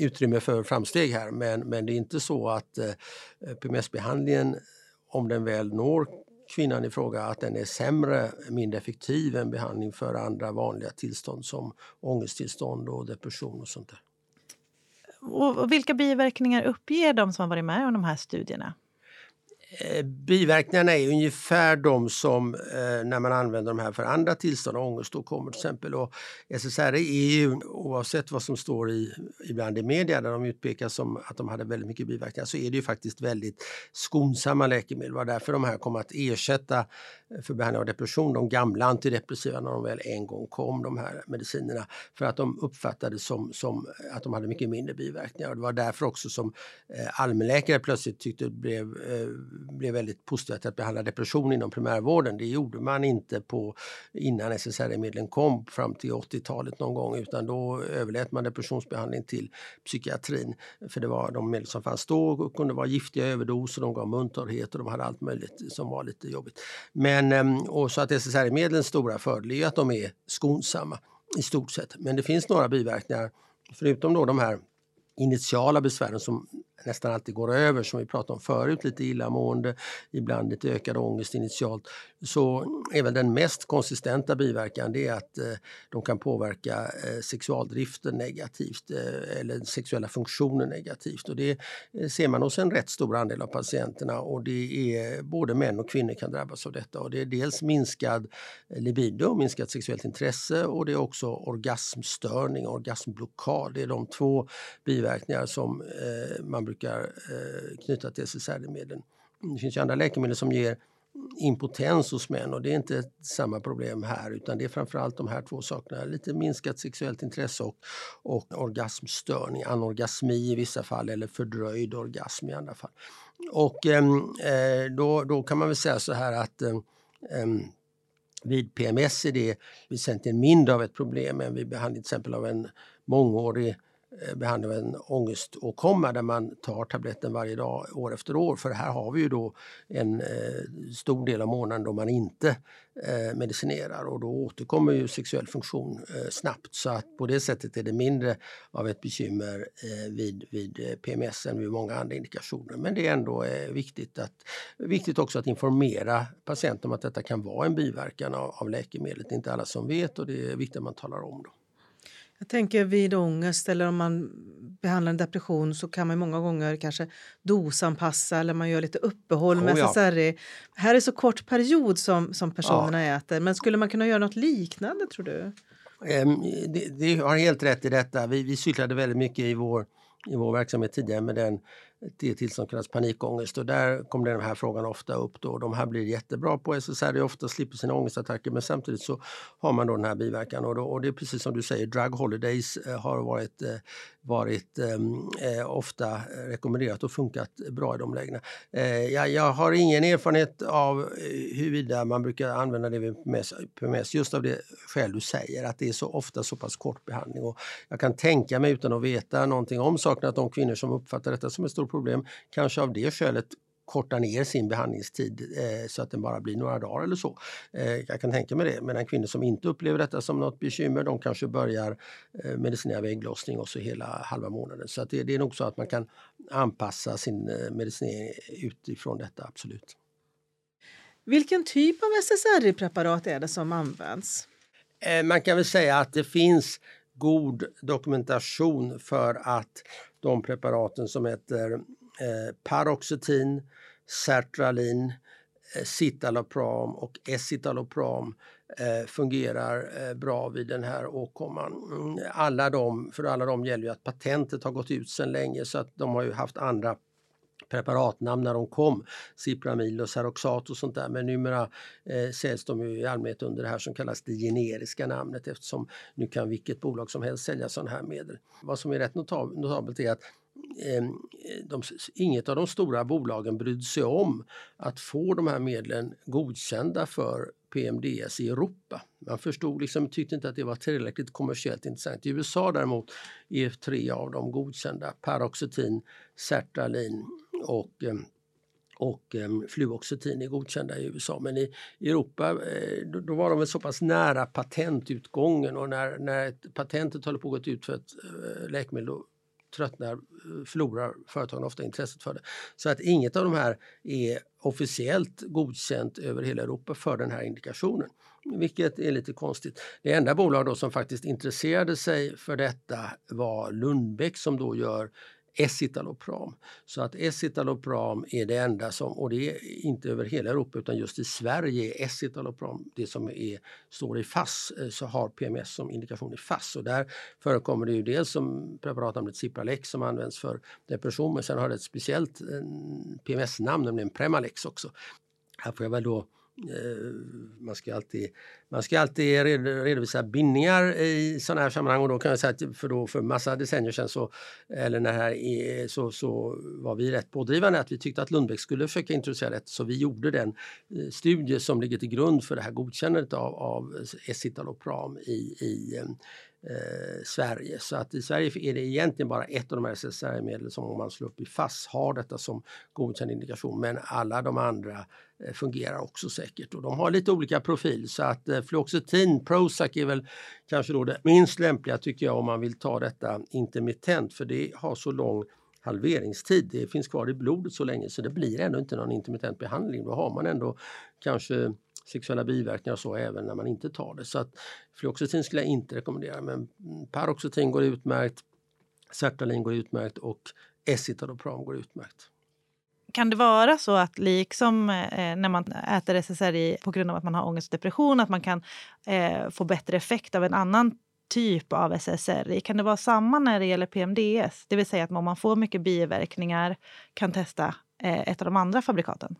utrymme för framsteg här men, men det är inte så att eh, PMS-behandlingen om den väl når kvinnan i fråga att den är sämre, mindre effektiv än behandling för andra vanliga tillstånd som ångesttillstånd och depression och sånt där. Och vilka biverkningar uppger de som har varit med om de här studierna? Eh, biverkningarna är ungefär de som eh, när man använder de här för andra tillstånd ångest då kommer till exempel. Och SSRI är ju oavsett vad som står i, ibland i media där de utpekas som att de hade väldigt mycket biverkningar så är det ju faktiskt väldigt skonsamma läkemedel. Det var därför de här kom att ersätta för behandling av depression de gamla antidepressiva när de väl en gång kom, de här medicinerna. För att de uppfattades som, som eh, att de hade mycket mindre biverkningar. Och det var därför också som eh, allmänläkare plötsligt tyckte det blev eh, blev väldigt positivt att behandla depression inom primärvården. Det gjorde man inte på innan SSRI-medlen kom fram till 80-talet någon gång utan då överlät man depressionsbehandling till psykiatrin. För det var de medel som fanns då och kunde vara giftiga överdoser, de gav muntorrhet och de hade allt möjligt som var lite jobbigt. Men men, ehm, och så att SSRI-medlens stora fördel är att de är skonsamma i stort sett. Men det finns några biverkningar förutom då de här initiala besvären som nästan alltid går över som vi pratade om förut, lite illamående, ibland lite ökad ångest initialt, så är väl den mest konsistenta biverkan det är att eh, de kan påverka eh, sexualdriften negativt eh, eller sexuella funktioner negativt. Och det eh, ser man hos en rätt stor andel av patienterna och det är både män och kvinnor kan drabbas av detta. Och det är dels minskad eh, libido, minskat sexuellt intresse och det är också orgasmstörning, orgasmblockad. Det är de två biverkningar som eh, man brukar eh, knyta till SSRI-medlen. Det finns ju andra läkemedel som ger impotens hos män och det är inte samma problem här utan det är framförallt de här två sakerna. Lite minskat sexuellt intresse och, och orgasmstörning, anorgasmi i vissa fall eller fördröjd orgasm i andra fall. Och ehm, eh, då, då kan man väl säga så här att eh, vid PMS är det väsentligen mindre av ett problem än vid behandling till exempel av en mångårig Eh, Eh, behandling av en ångeståkomma där man tar tabletten varje dag år efter år. För här har vi ju då en eh, stor del av månaden då man inte eh, medicinerar och då återkommer ju sexuell funktion eh, snabbt. Så att på det sättet är det mindre av ett bekymmer eh, vid, vid eh, PMS än vid många andra indikationer. Men det är ändå eh, viktigt, att, viktigt också att informera patienten om att detta kan vara en biverkan av, av läkemedlet. Det är inte alla som vet och det är viktigt att man talar om. det. Jag tänker vid ångest eller om man behandlar en depression så kan man många gånger kanske dosanpassa eller man gör lite uppehåll med oh, ja. SSRI. Här är så kort period som, som personerna ja. äter men skulle man kunna göra något liknande tror du? Um, det, det, har helt rätt i detta. Vi, vi cyklade väldigt mycket i vår, i vår verksamhet tidigare med den det tillstånd kallas panikångest och där kommer den här frågan ofta upp. Då. De här blir jättebra på SSRI ofta slipper sina ångestattacker men samtidigt så har man då den här biverkan och, då, och det är precis som du säger, drug holidays eh, har varit, eh, varit ehm, eh, ofta rekommenderat och funkat bra i de lägena. Eh, jag, jag, har ingen erfarenhet av eh, huruvida man brukar använda det vid PMS just av det skäl du säger att det är så ofta så pass kort behandling. Och jag kan tänka mig utan att veta någonting om saken att de kvinnor som uppfattar detta som ett stort problem kanske av det skälet kortar ner sin behandlingstid eh, så att den bara blir några dagar eller så. Eh, jag kan tänka mig det. Medan kvinnor som inte upplever detta som något bekymmer de kanske börjar eh, medicinera vid ägglossning och så hela halva månaden. Så det, det är nog så att man kan anpassa sin eh, medicinering utifrån detta, absolut. Vilken typ av SSRI-preparat är det som används? Eh, man kan väl säga att det finns god dokumentation för att de preparaten som heter eh, Paroxetin, Sertralin, eh, Citalopram och Escitalopram eh, fungerar eh, bra vid den här åkomman. Mm, alla de, för alla de gäller ju att patentet har gått ut sedan länge så att de har ju haft andra preparatnamn när de kom, Cipramil och Saroxat och sånt där. Men numera eh, säljs de ju i allmänhet under det här som kallas det generiska namnet eftersom nu kan vilket bolag som helst sälja sådana här medel. Vad som är rätt notab notabelt är att ehm, de, inget av de stora bolagen brydde sig om att få de här medlen godkända för PMDS i Europa. Man förstod liksom, tyckte inte att det var tillräckligt kommersiellt intressant. I USA däremot är tre av dem godkända, Paroxetin, Sertralin och eh, och eh, fluoxetin är godkända i USA. Men i, Europa eh, då, var de väl så pass nära patentutgången och när, när patentet håller på att gå ut för ett läkemedel då tröttnar, förlorar företagen ofta intresset för det. Så att inget av de här är officiellt godkänt över hela Europa för den här indikationen. Vilket är lite konstigt. Det enda bolag då som faktiskt intresserade sig för detta var Lundbeck som då gör escitalopram. Så att escitalopram är det enda som, och det är inte över hela Europa utan just i Sverige är escitalopram det som är, står i FASS, eh, så har PMS som indikation i FASS. Och där förekommer det ju dels som preparatnamnet Cipralex som används för depression men sen har det ett speciellt eh, PMS-namn, nämligen Premalex också. Här får jag väl då Eh, man ska alltid, man ska alltid redovisa bindningar i sådana här sammanhang och då kan jag säga att för, då, för massa decennier sedan så, eller när här är, så, så var vi rätt pådrivande att vi tyckte att Lundbäck skulle försöka introducera det så vi gjorde den eh, studie som ligger till grund för det här godkännandet av, av escitalopram i, i eh, Sverige. Så att i Sverige är det egentligen bara ett av de här SSRI-medlen som om man slår upp i FASS har detta som godkänd indikation men alla de andra eh, Eh, fungerar också säkert och de har lite olika profil så att eh, fluoxetin, Prozac är väl kanske då det minst lämpliga tycker jag om man vill ta detta intermittent för det har så lång halveringstid. Det finns kvar i blodet så länge så det blir ändå inte någon intermittent behandling. Då har man ändå kanske sexuella biverkningar och så även när man inte tar det. Så att fluoxetin skulle jag inte rekommendera men paroxetin går utmärkt, sertralin går utmärkt och escitalopram går utmärkt. Kan det vara så att liksom eh, när man äter SSRI på grund av att man har ångest och depression att man kan eh, få bättre effekt av en annan typ av SSRI? Kan det vara samma när det gäller PMDS? Det vill säga att om man får mycket biverkningar kan testa eh, ett av de andra fabrikaten?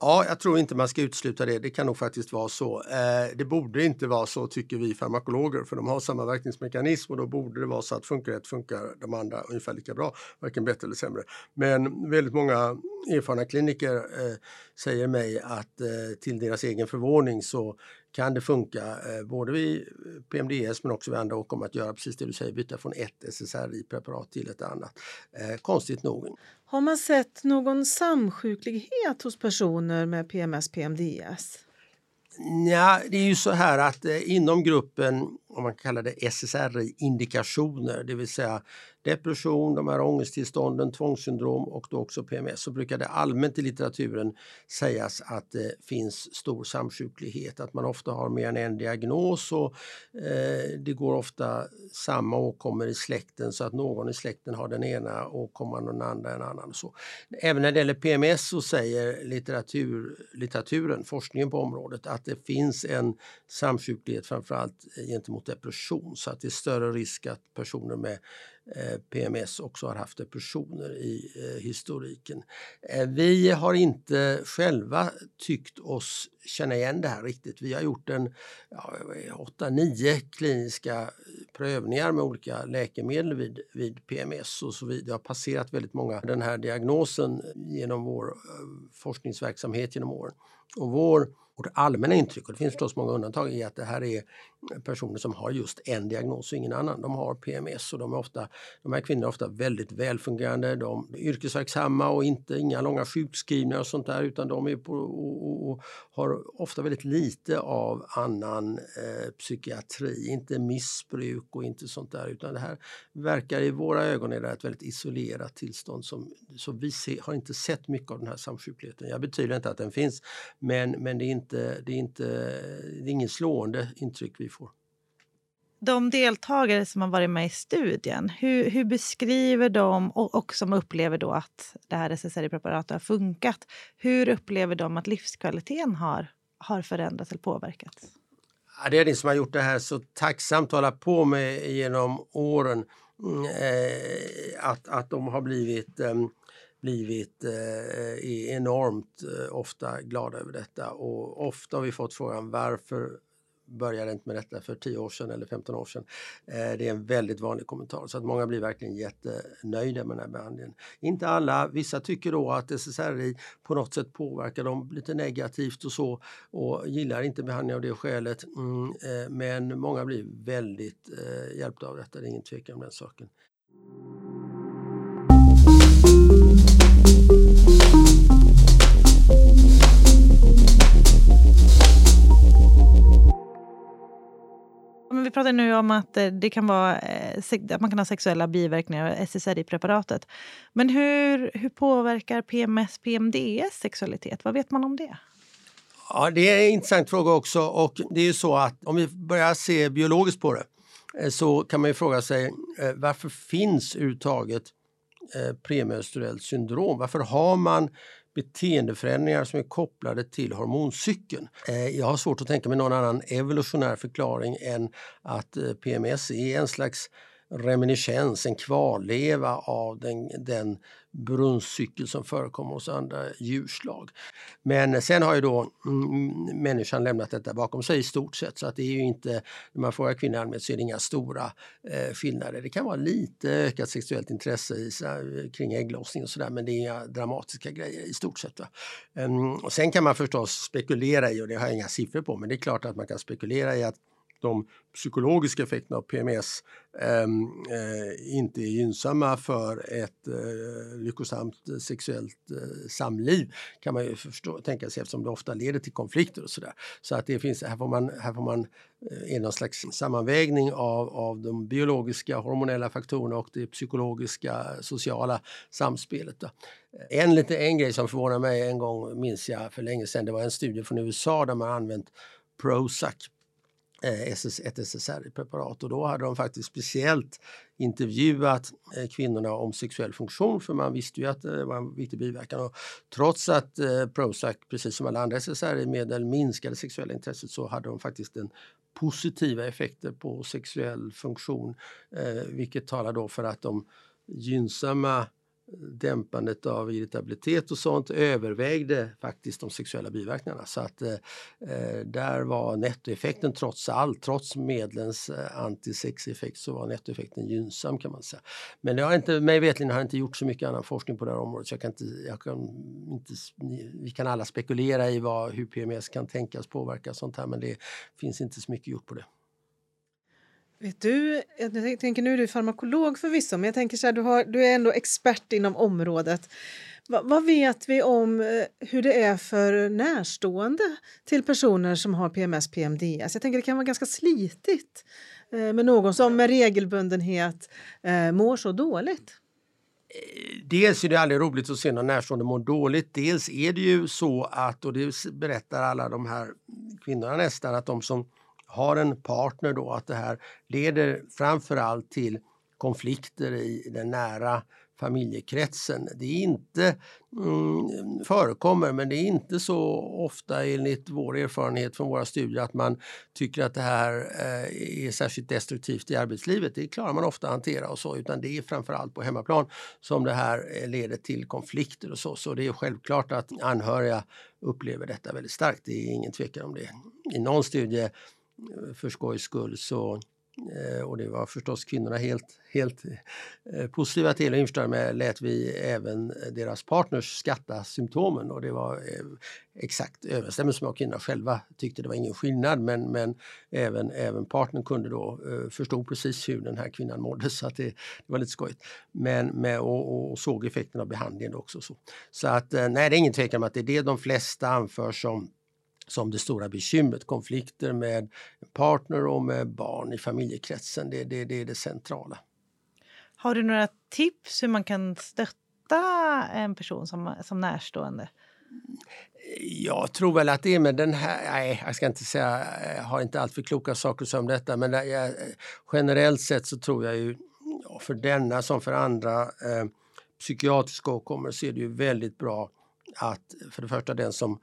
Ja, jag tror inte man ska utesluta det. Det kan nog faktiskt vara så. Eh, det borde inte vara så tycker vi farmakologer för de har samma verkningsmekanism och då borde det vara så att funkar ett funkar de andra ungefär lika bra, varken bättre eller sämre. Men väldigt många erfarna kliniker eh, säger mig att eh, till deras egen förvåning så kan det funka eh, både vid PMDS men också vid andra åkommor att göra precis det du säger, byta från ett SSRI-preparat till ett annat. Eh, konstigt nog. Har man sett någon samsjuklighet hos personer med PMS-PMDS? Ja, det är ju så här att eh, inom gruppen, om man kallar det SSRI-indikationer, det vill säga depression, de här ångesttillstånden, tvångssyndrom och då också PMS så brukar det allmänt i litteraturen sägas att det finns stor samsjuklighet, att man ofta har mer än en diagnos och eh, det går ofta samma åkommor i släkten så att någon i släkten har den ena åkomman och den andra en annan. så. Även när det gäller PMS så säger litteratur, litteraturen, forskningen på området, att det finns en samsjuklighet framförallt gentemot depression så att det är större risk att personer med Eh, PMS också har haft depressioner i eh, historiken. Eh, vi har inte själva tyckt oss känna igen det här riktigt. Vi har gjort en ja, 8-9 kliniska prövningar med olika läkemedel vid, vid PMS och så vidare. Det har passerat väldigt många den här diagnosen genom vår forskningsverksamhet genom åren. Och vår vårt allmänna intryck, och det finns förstås många undantag, är att det här är personer som har just en diagnos och ingen annan. De har PMS och de, är ofta, de här kvinnorna är ofta väldigt välfungerande, de är yrkesverksamma och inte inga långa sjukskrivningar och sånt där utan de är på, och, och har ofta väldigt lite av annan eh, psykiatri, inte missbruk och inte sånt där utan det här verkar i våra ögon är det ett väldigt isolerat tillstånd som, så vi se, har inte sett mycket av den här samsjukligheten. Jag betyder inte att den finns men, men det, är inte, det, är inte, det är ingen slående intryck vi får. De deltagare som har varit med i studien, hur, hur beskriver de och, och som upplever då att det här SSRI-preparatet har funkat, hur upplever de att livskvaliteten har, har förändrats eller påverkats? Ja, det är det som har gjort det här så tacksamt att hålla på med genom åren. Mm, eh, att, att de har blivit eh, blivit eh, enormt eh, ofta glada över detta och ofta har vi fått frågan varför började inte med detta för 10 år sedan eller 15 år sedan. Eh, det är en väldigt vanlig kommentar så att många blir verkligen jättenöjda med den här behandlingen. Inte alla, vissa tycker då att SSRI på något sätt påverkar dem lite negativt och så och gillar inte behandlingen av det skälet. Mm, eh, men många blir väldigt eh, hjälpta av detta, det är ingen tvekan om den saken. Men vi pratar nu om att, eh, det kan vara, eh, att man kan ha sexuella biverkningar av SSRI-preparatet. Men hur, hur påverkar PMS, PMDS sexualitet? Vad vet man om det? Ja, det är en intressant fråga också och det är ju så att om vi börjar se biologiskt på det eh, så kan man ju fråga sig varför finns överhuvudtaget premenstruellt syndrom? Varför har man beteendeförändringar som är kopplade till hormoncykeln. Eh, jag har svårt att tänka mig någon annan evolutionär förklaring än att eh, PMS är en slags reminiscens, en kvarleva av den, den brunstcykel som förekommer hos andra djurslag. Men sen har ju då mm, människan lämnat detta bakom sig i stort sett så att det är ju inte, när man frågar kvinnor allmänt så är det inga stora eh, skillnader. Det kan vara lite ökat sexuellt intresse i, eh, kring ägglossning och sådär men det är inga dramatiska grejer i stort sett. Um, och sen kan man förstås spekulera i, och det har jag inga siffror på, men det är klart att man kan spekulera i att de psykologiska effekterna av PMS ehm, eh, inte är gynnsamma för ett eh, lyckosamt eh, sexuellt eh, samliv kan man ju förstå, tänka sig eftersom det ofta leder till konflikter och sådär. Så att det finns, här får man, här får man eh, är någon slags sammanvägning av, av de biologiska hormonella faktorerna och det psykologiska sociala samspelet. Då. En, lite, en grej som förvånade mig en gång minns jag för länge sedan, det var en studie från USA där man använt Prozac Eh, SS, ett SSRI-preparat och då hade de faktiskt speciellt intervjuat eh, kvinnorna om sexuell funktion för man visste ju att eh, det var en viktig biverkan. Och trots att Prozac, precis som alla andra SSRI-medel, minskade sexuella intresset så hade de faktiskt en positiva effekter på sexuell funktion vilket talar då för att de gynnsamma dämpandet av irritabilitet och sånt övervägde faktiskt de sexuella biverkningarna. Så att eh, eh, där var nettoeffekten trots allt, trots medlens eh, antisexeffekt så var nettoeffekten gynnsam kan man säga. Men det har inte, mig vetligen har inte gjort så mycket annan forskning på det här området så jag kan inte, jag kan inte, vi kan alla spekulera i vad, hur PMS kan tänkas påverka sånt här men det finns inte så mycket gjort på det. Vet du, jag tänker nu är du farmakolog förvisso, men jag tänker så här, du, har, du är ändå expert inom området. Va, vad vet vi om eh, hur det är för närstående till personer som har PMS, PMDS? Jag tänker det kan vara ganska slitigt eh, med någon som med regelbundenhet eh, mår så dåligt. Eh, dels är det aldrig roligt att se någon närstående må dåligt. Dels är det ju så att, och det berättar alla de här kvinnorna nästan, att de som har en partner då att det här leder framförallt till konflikter i den nära familjekretsen. Det är inte mm, förekommer men det är inte så ofta enligt vår erfarenhet från våra studier att man tycker att det här eh, är särskilt destruktivt i arbetslivet. Det klarar man ofta att hantera och så utan det är framförallt på hemmaplan som det här eh, leder till konflikter och så. Så det är självklart att anhöriga upplever detta väldigt starkt. Det är ingen tvekan om det. I någon studie för skojs skull så eh, och det var förstås kvinnorna helt, helt eh, positiva till och införstådda med lät vi även deras partners skatta symptomen och det var eh, exakt överensstämmelse med vad kvinnorna själva tyckte. Det var ingen skillnad men, men även, även partnern kunde då förstå precis hur den här kvinnan mådde så att det, det var lite skojigt. Men, med, och, och såg effekten av behandlingen också. Så, så att nej, det är ingen tvekan om att det är det de flesta anför som som det stora bekymret. Konflikter med partner och med barn i familjekretsen. Det, det, det är det centrala. Har du några tips hur man kan stötta en person som, som närstående? Jag tror väl att det är med den här, nej jag ska inte säga, jag har inte alltför kloka saker att säga om detta men jag, generellt sett så tror jag ju för denna som för andra eh, psykiatriska åkommor så är det ju väldigt bra att för det första den som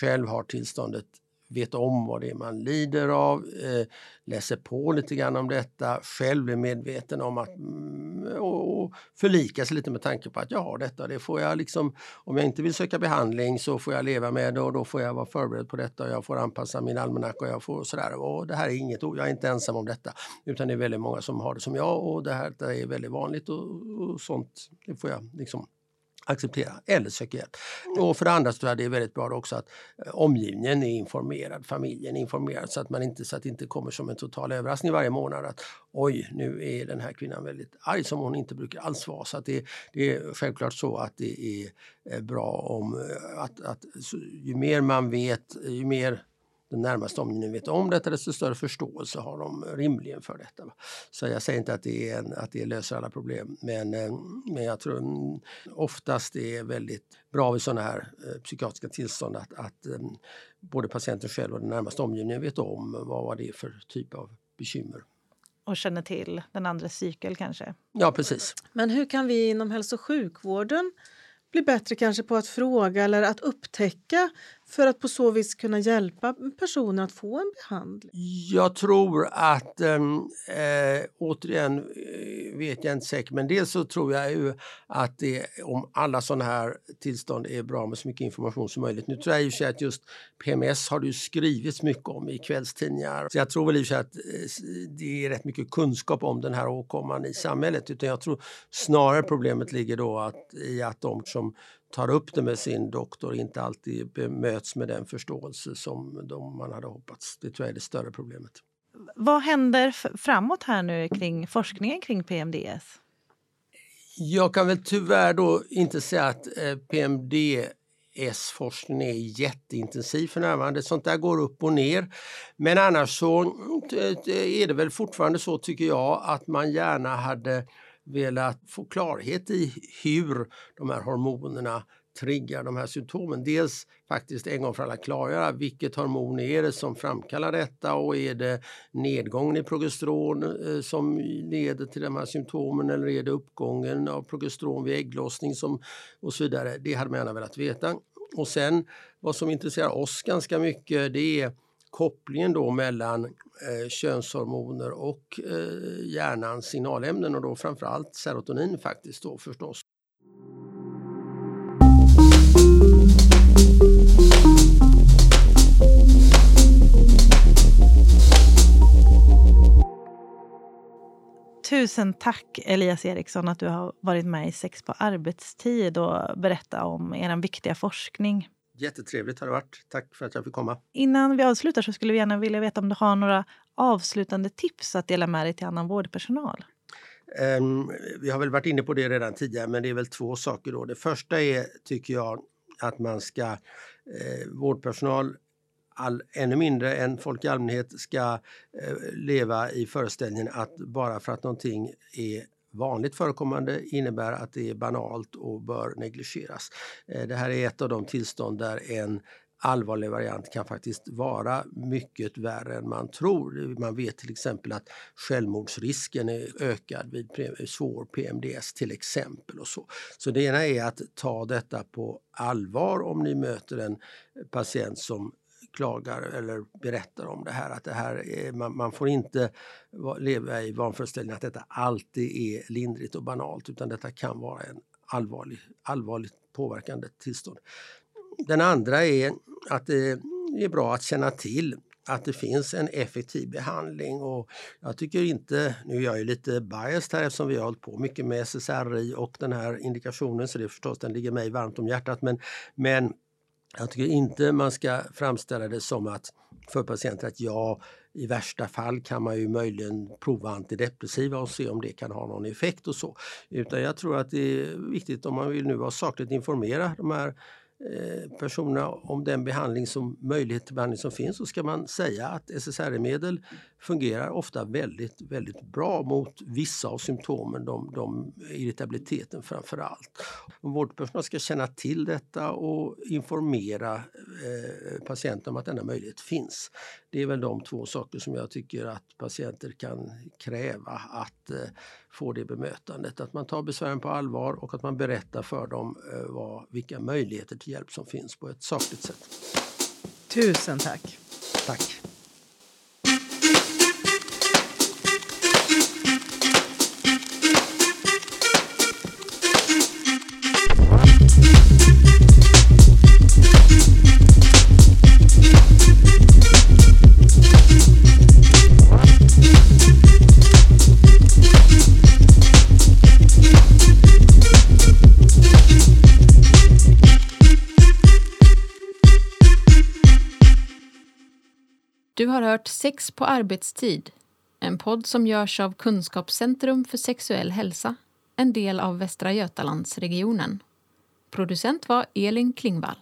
själv har tillståndet vet om vad det är man lider av, eh, läser på lite grann om detta, själv är medveten om att mm, och, och förlika sig lite med tanke på att jag har detta. Det får jag liksom, om jag inte vill söka behandling så får jag leva med det och då får jag vara förberedd på detta. och Jag får anpassa min almanacka och jag får sådär. Och det här är inget, jag är inte ensam om detta utan det är väldigt många som har det som jag och det här det är väldigt vanligt och, och sånt. Det får jag liksom acceptera eller söka hjälp. Och för det andra så tror jag det är väldigt bra också att eh, omgivningen är informerad, familjen är informerad så att man inte så att det inte kommer som en total överraskning varje månad att oj, nu är den här kvinnan väldigt arg som hon inte brukar alls vara. Så att det, det är självklart så att det är eh, bra om eh, att, att ju mer man vet, ju mer den närmaste omgivningen vet om detta, desto större förståelse har de rimligen för detta. Så jag säger inte att det, är en, att det löser alla problem, men, eh, men jag tror oftast det är väldigt bra vid sådana här eh, psykiatriska tillstånd att, att eh, både patienten själv och den närmaste omgivningen vet om vad, vad det är för typ av bekymmer. Och känner till den andres cykel kanske? Ja, precis. Men hur kan vi inom hälso och sjukvården bli bättre kanske på att fråga eller att upptäcka för att på så vis kunna hjälpa personer att få en behandling? Jag tror att, äh, återigen eh, vet jag inte säkert, men dels så tror jag ju att det, om alla sådana här tillstånd är bra med så mycket information som möjligt. Nu tror jag ju att just PMS har det ju skrivits mycket om i kvällstidningar. Så jag tror väl i att eh, det är rätt mycket kunskap om den här åkomman i samhället. Utan jag tror snarare problemet ligger då att, i att de som tar upp det med sin doktor inte alltid bemöts med den förståelse som de man hade hoppats. Det tror jag är det större problemet. Vad händer framåt här nu kring forskningen kring PMDS? Jag kan väl tyvärr då inte säga att eh, PMDS-forskningen är jätteintensiv för närvarande. Sånt där går upp och ner. Men annars så eh, är det väl fortfarande så tycker jag att man gärna hade velat få klarhet i hur de här hormonerna triggar de här symptomen. Dels faktiskt en gång för alla klargöra vilket hormon är det som framkallar detta och är det nedgången i progesteron eh, som leder till de här symptomen eller är det uppgången av progesteron vid ägglossning som, och så vidare. Det hade man gärna velat veta. Och sen vad som intresserar oss ganska mycket det är kopplingen då mellan eh, könshormoner och eh, hjärnans signalämnen och då framförallt serotonin faktiskt då förstås. Tusen tack Elias Eriksson att du har varit med i Sex på arbetstid och berättat om er viktiga forskning. Jättetrevligt har det varit. Tack för att jag fick komma. Innan vi avslutar så skulle vi gärna vilja veta om du har några avslutande tips att dela med dig till annan vårdpersonal. Um, vi har väl varit inne på det redan tidigare, men det är väl två saker. Då. Det första är, tycker jag, att man ska eh, vårdpersonal all, ännu mindre än folk i allmänhet ska eh, leva i föreställningen att bara för att någonting är vanligt förekommande innebär att det är banalt och bör negligeras. Eh, det här är ett av de tillstånd där en allvarlig variant kan faktiskt vara mycket värre än man tror. Man vet till exempel att självmordsrisken är ökad vid svår PMDS till exempel. Och så. så det ena är att ta detta på allvar om ni möter en patient som klagar eller berättar om det här. Att det här är, man, man, får inte leva i vanföreställningen att detta alltid är lindrigt och banalt utan detta kan vara en allvarlig, allvarligt påverkande tillstånd. Den andra är att det är bra att känna till att det finns en effektiv behandling och jag tycker inte, nu är jag ju lite biased här eftersom vi har hållit på mycket med SSRI och den här indikationen så det är förstås, den ligger mig varmt om hjärtat men, men jag tycker inte man ska framställa det som att för patienter att ja, i värsta fall kan man ju möjligen prova antidepressiva och se om det kan ha någon effekt och så. Utan jag tror att det är viktigt om man vill nu vara sakligt informera de här Eh, personerna om den behandling som, möjlighet till behandling som finns så ska man säga att SSRI-medel fungerar ofta väldigt, väldigt bra mot vissa av symptomen, de, de irritabiliteten framför allt. Vårdpersonal ska känna till detta och informera eh, patienten om att denna möjlighet finns. Det är väl de två saker som jag tycker att patienter kan kräva att eh, få det bemötandet. Att man tar besvären på allvar och att man berättar för dem eh, vad, vilka möjligheter till hjälp som finns på ett sakligt sätt. Tusen tack! Tack. Du har hört Sex på arbetstid, en podd som görs av Kunskapscentrum för sexuell hälsa, en del av Västra Götalandsregionen. Producent var Elin Klingvall.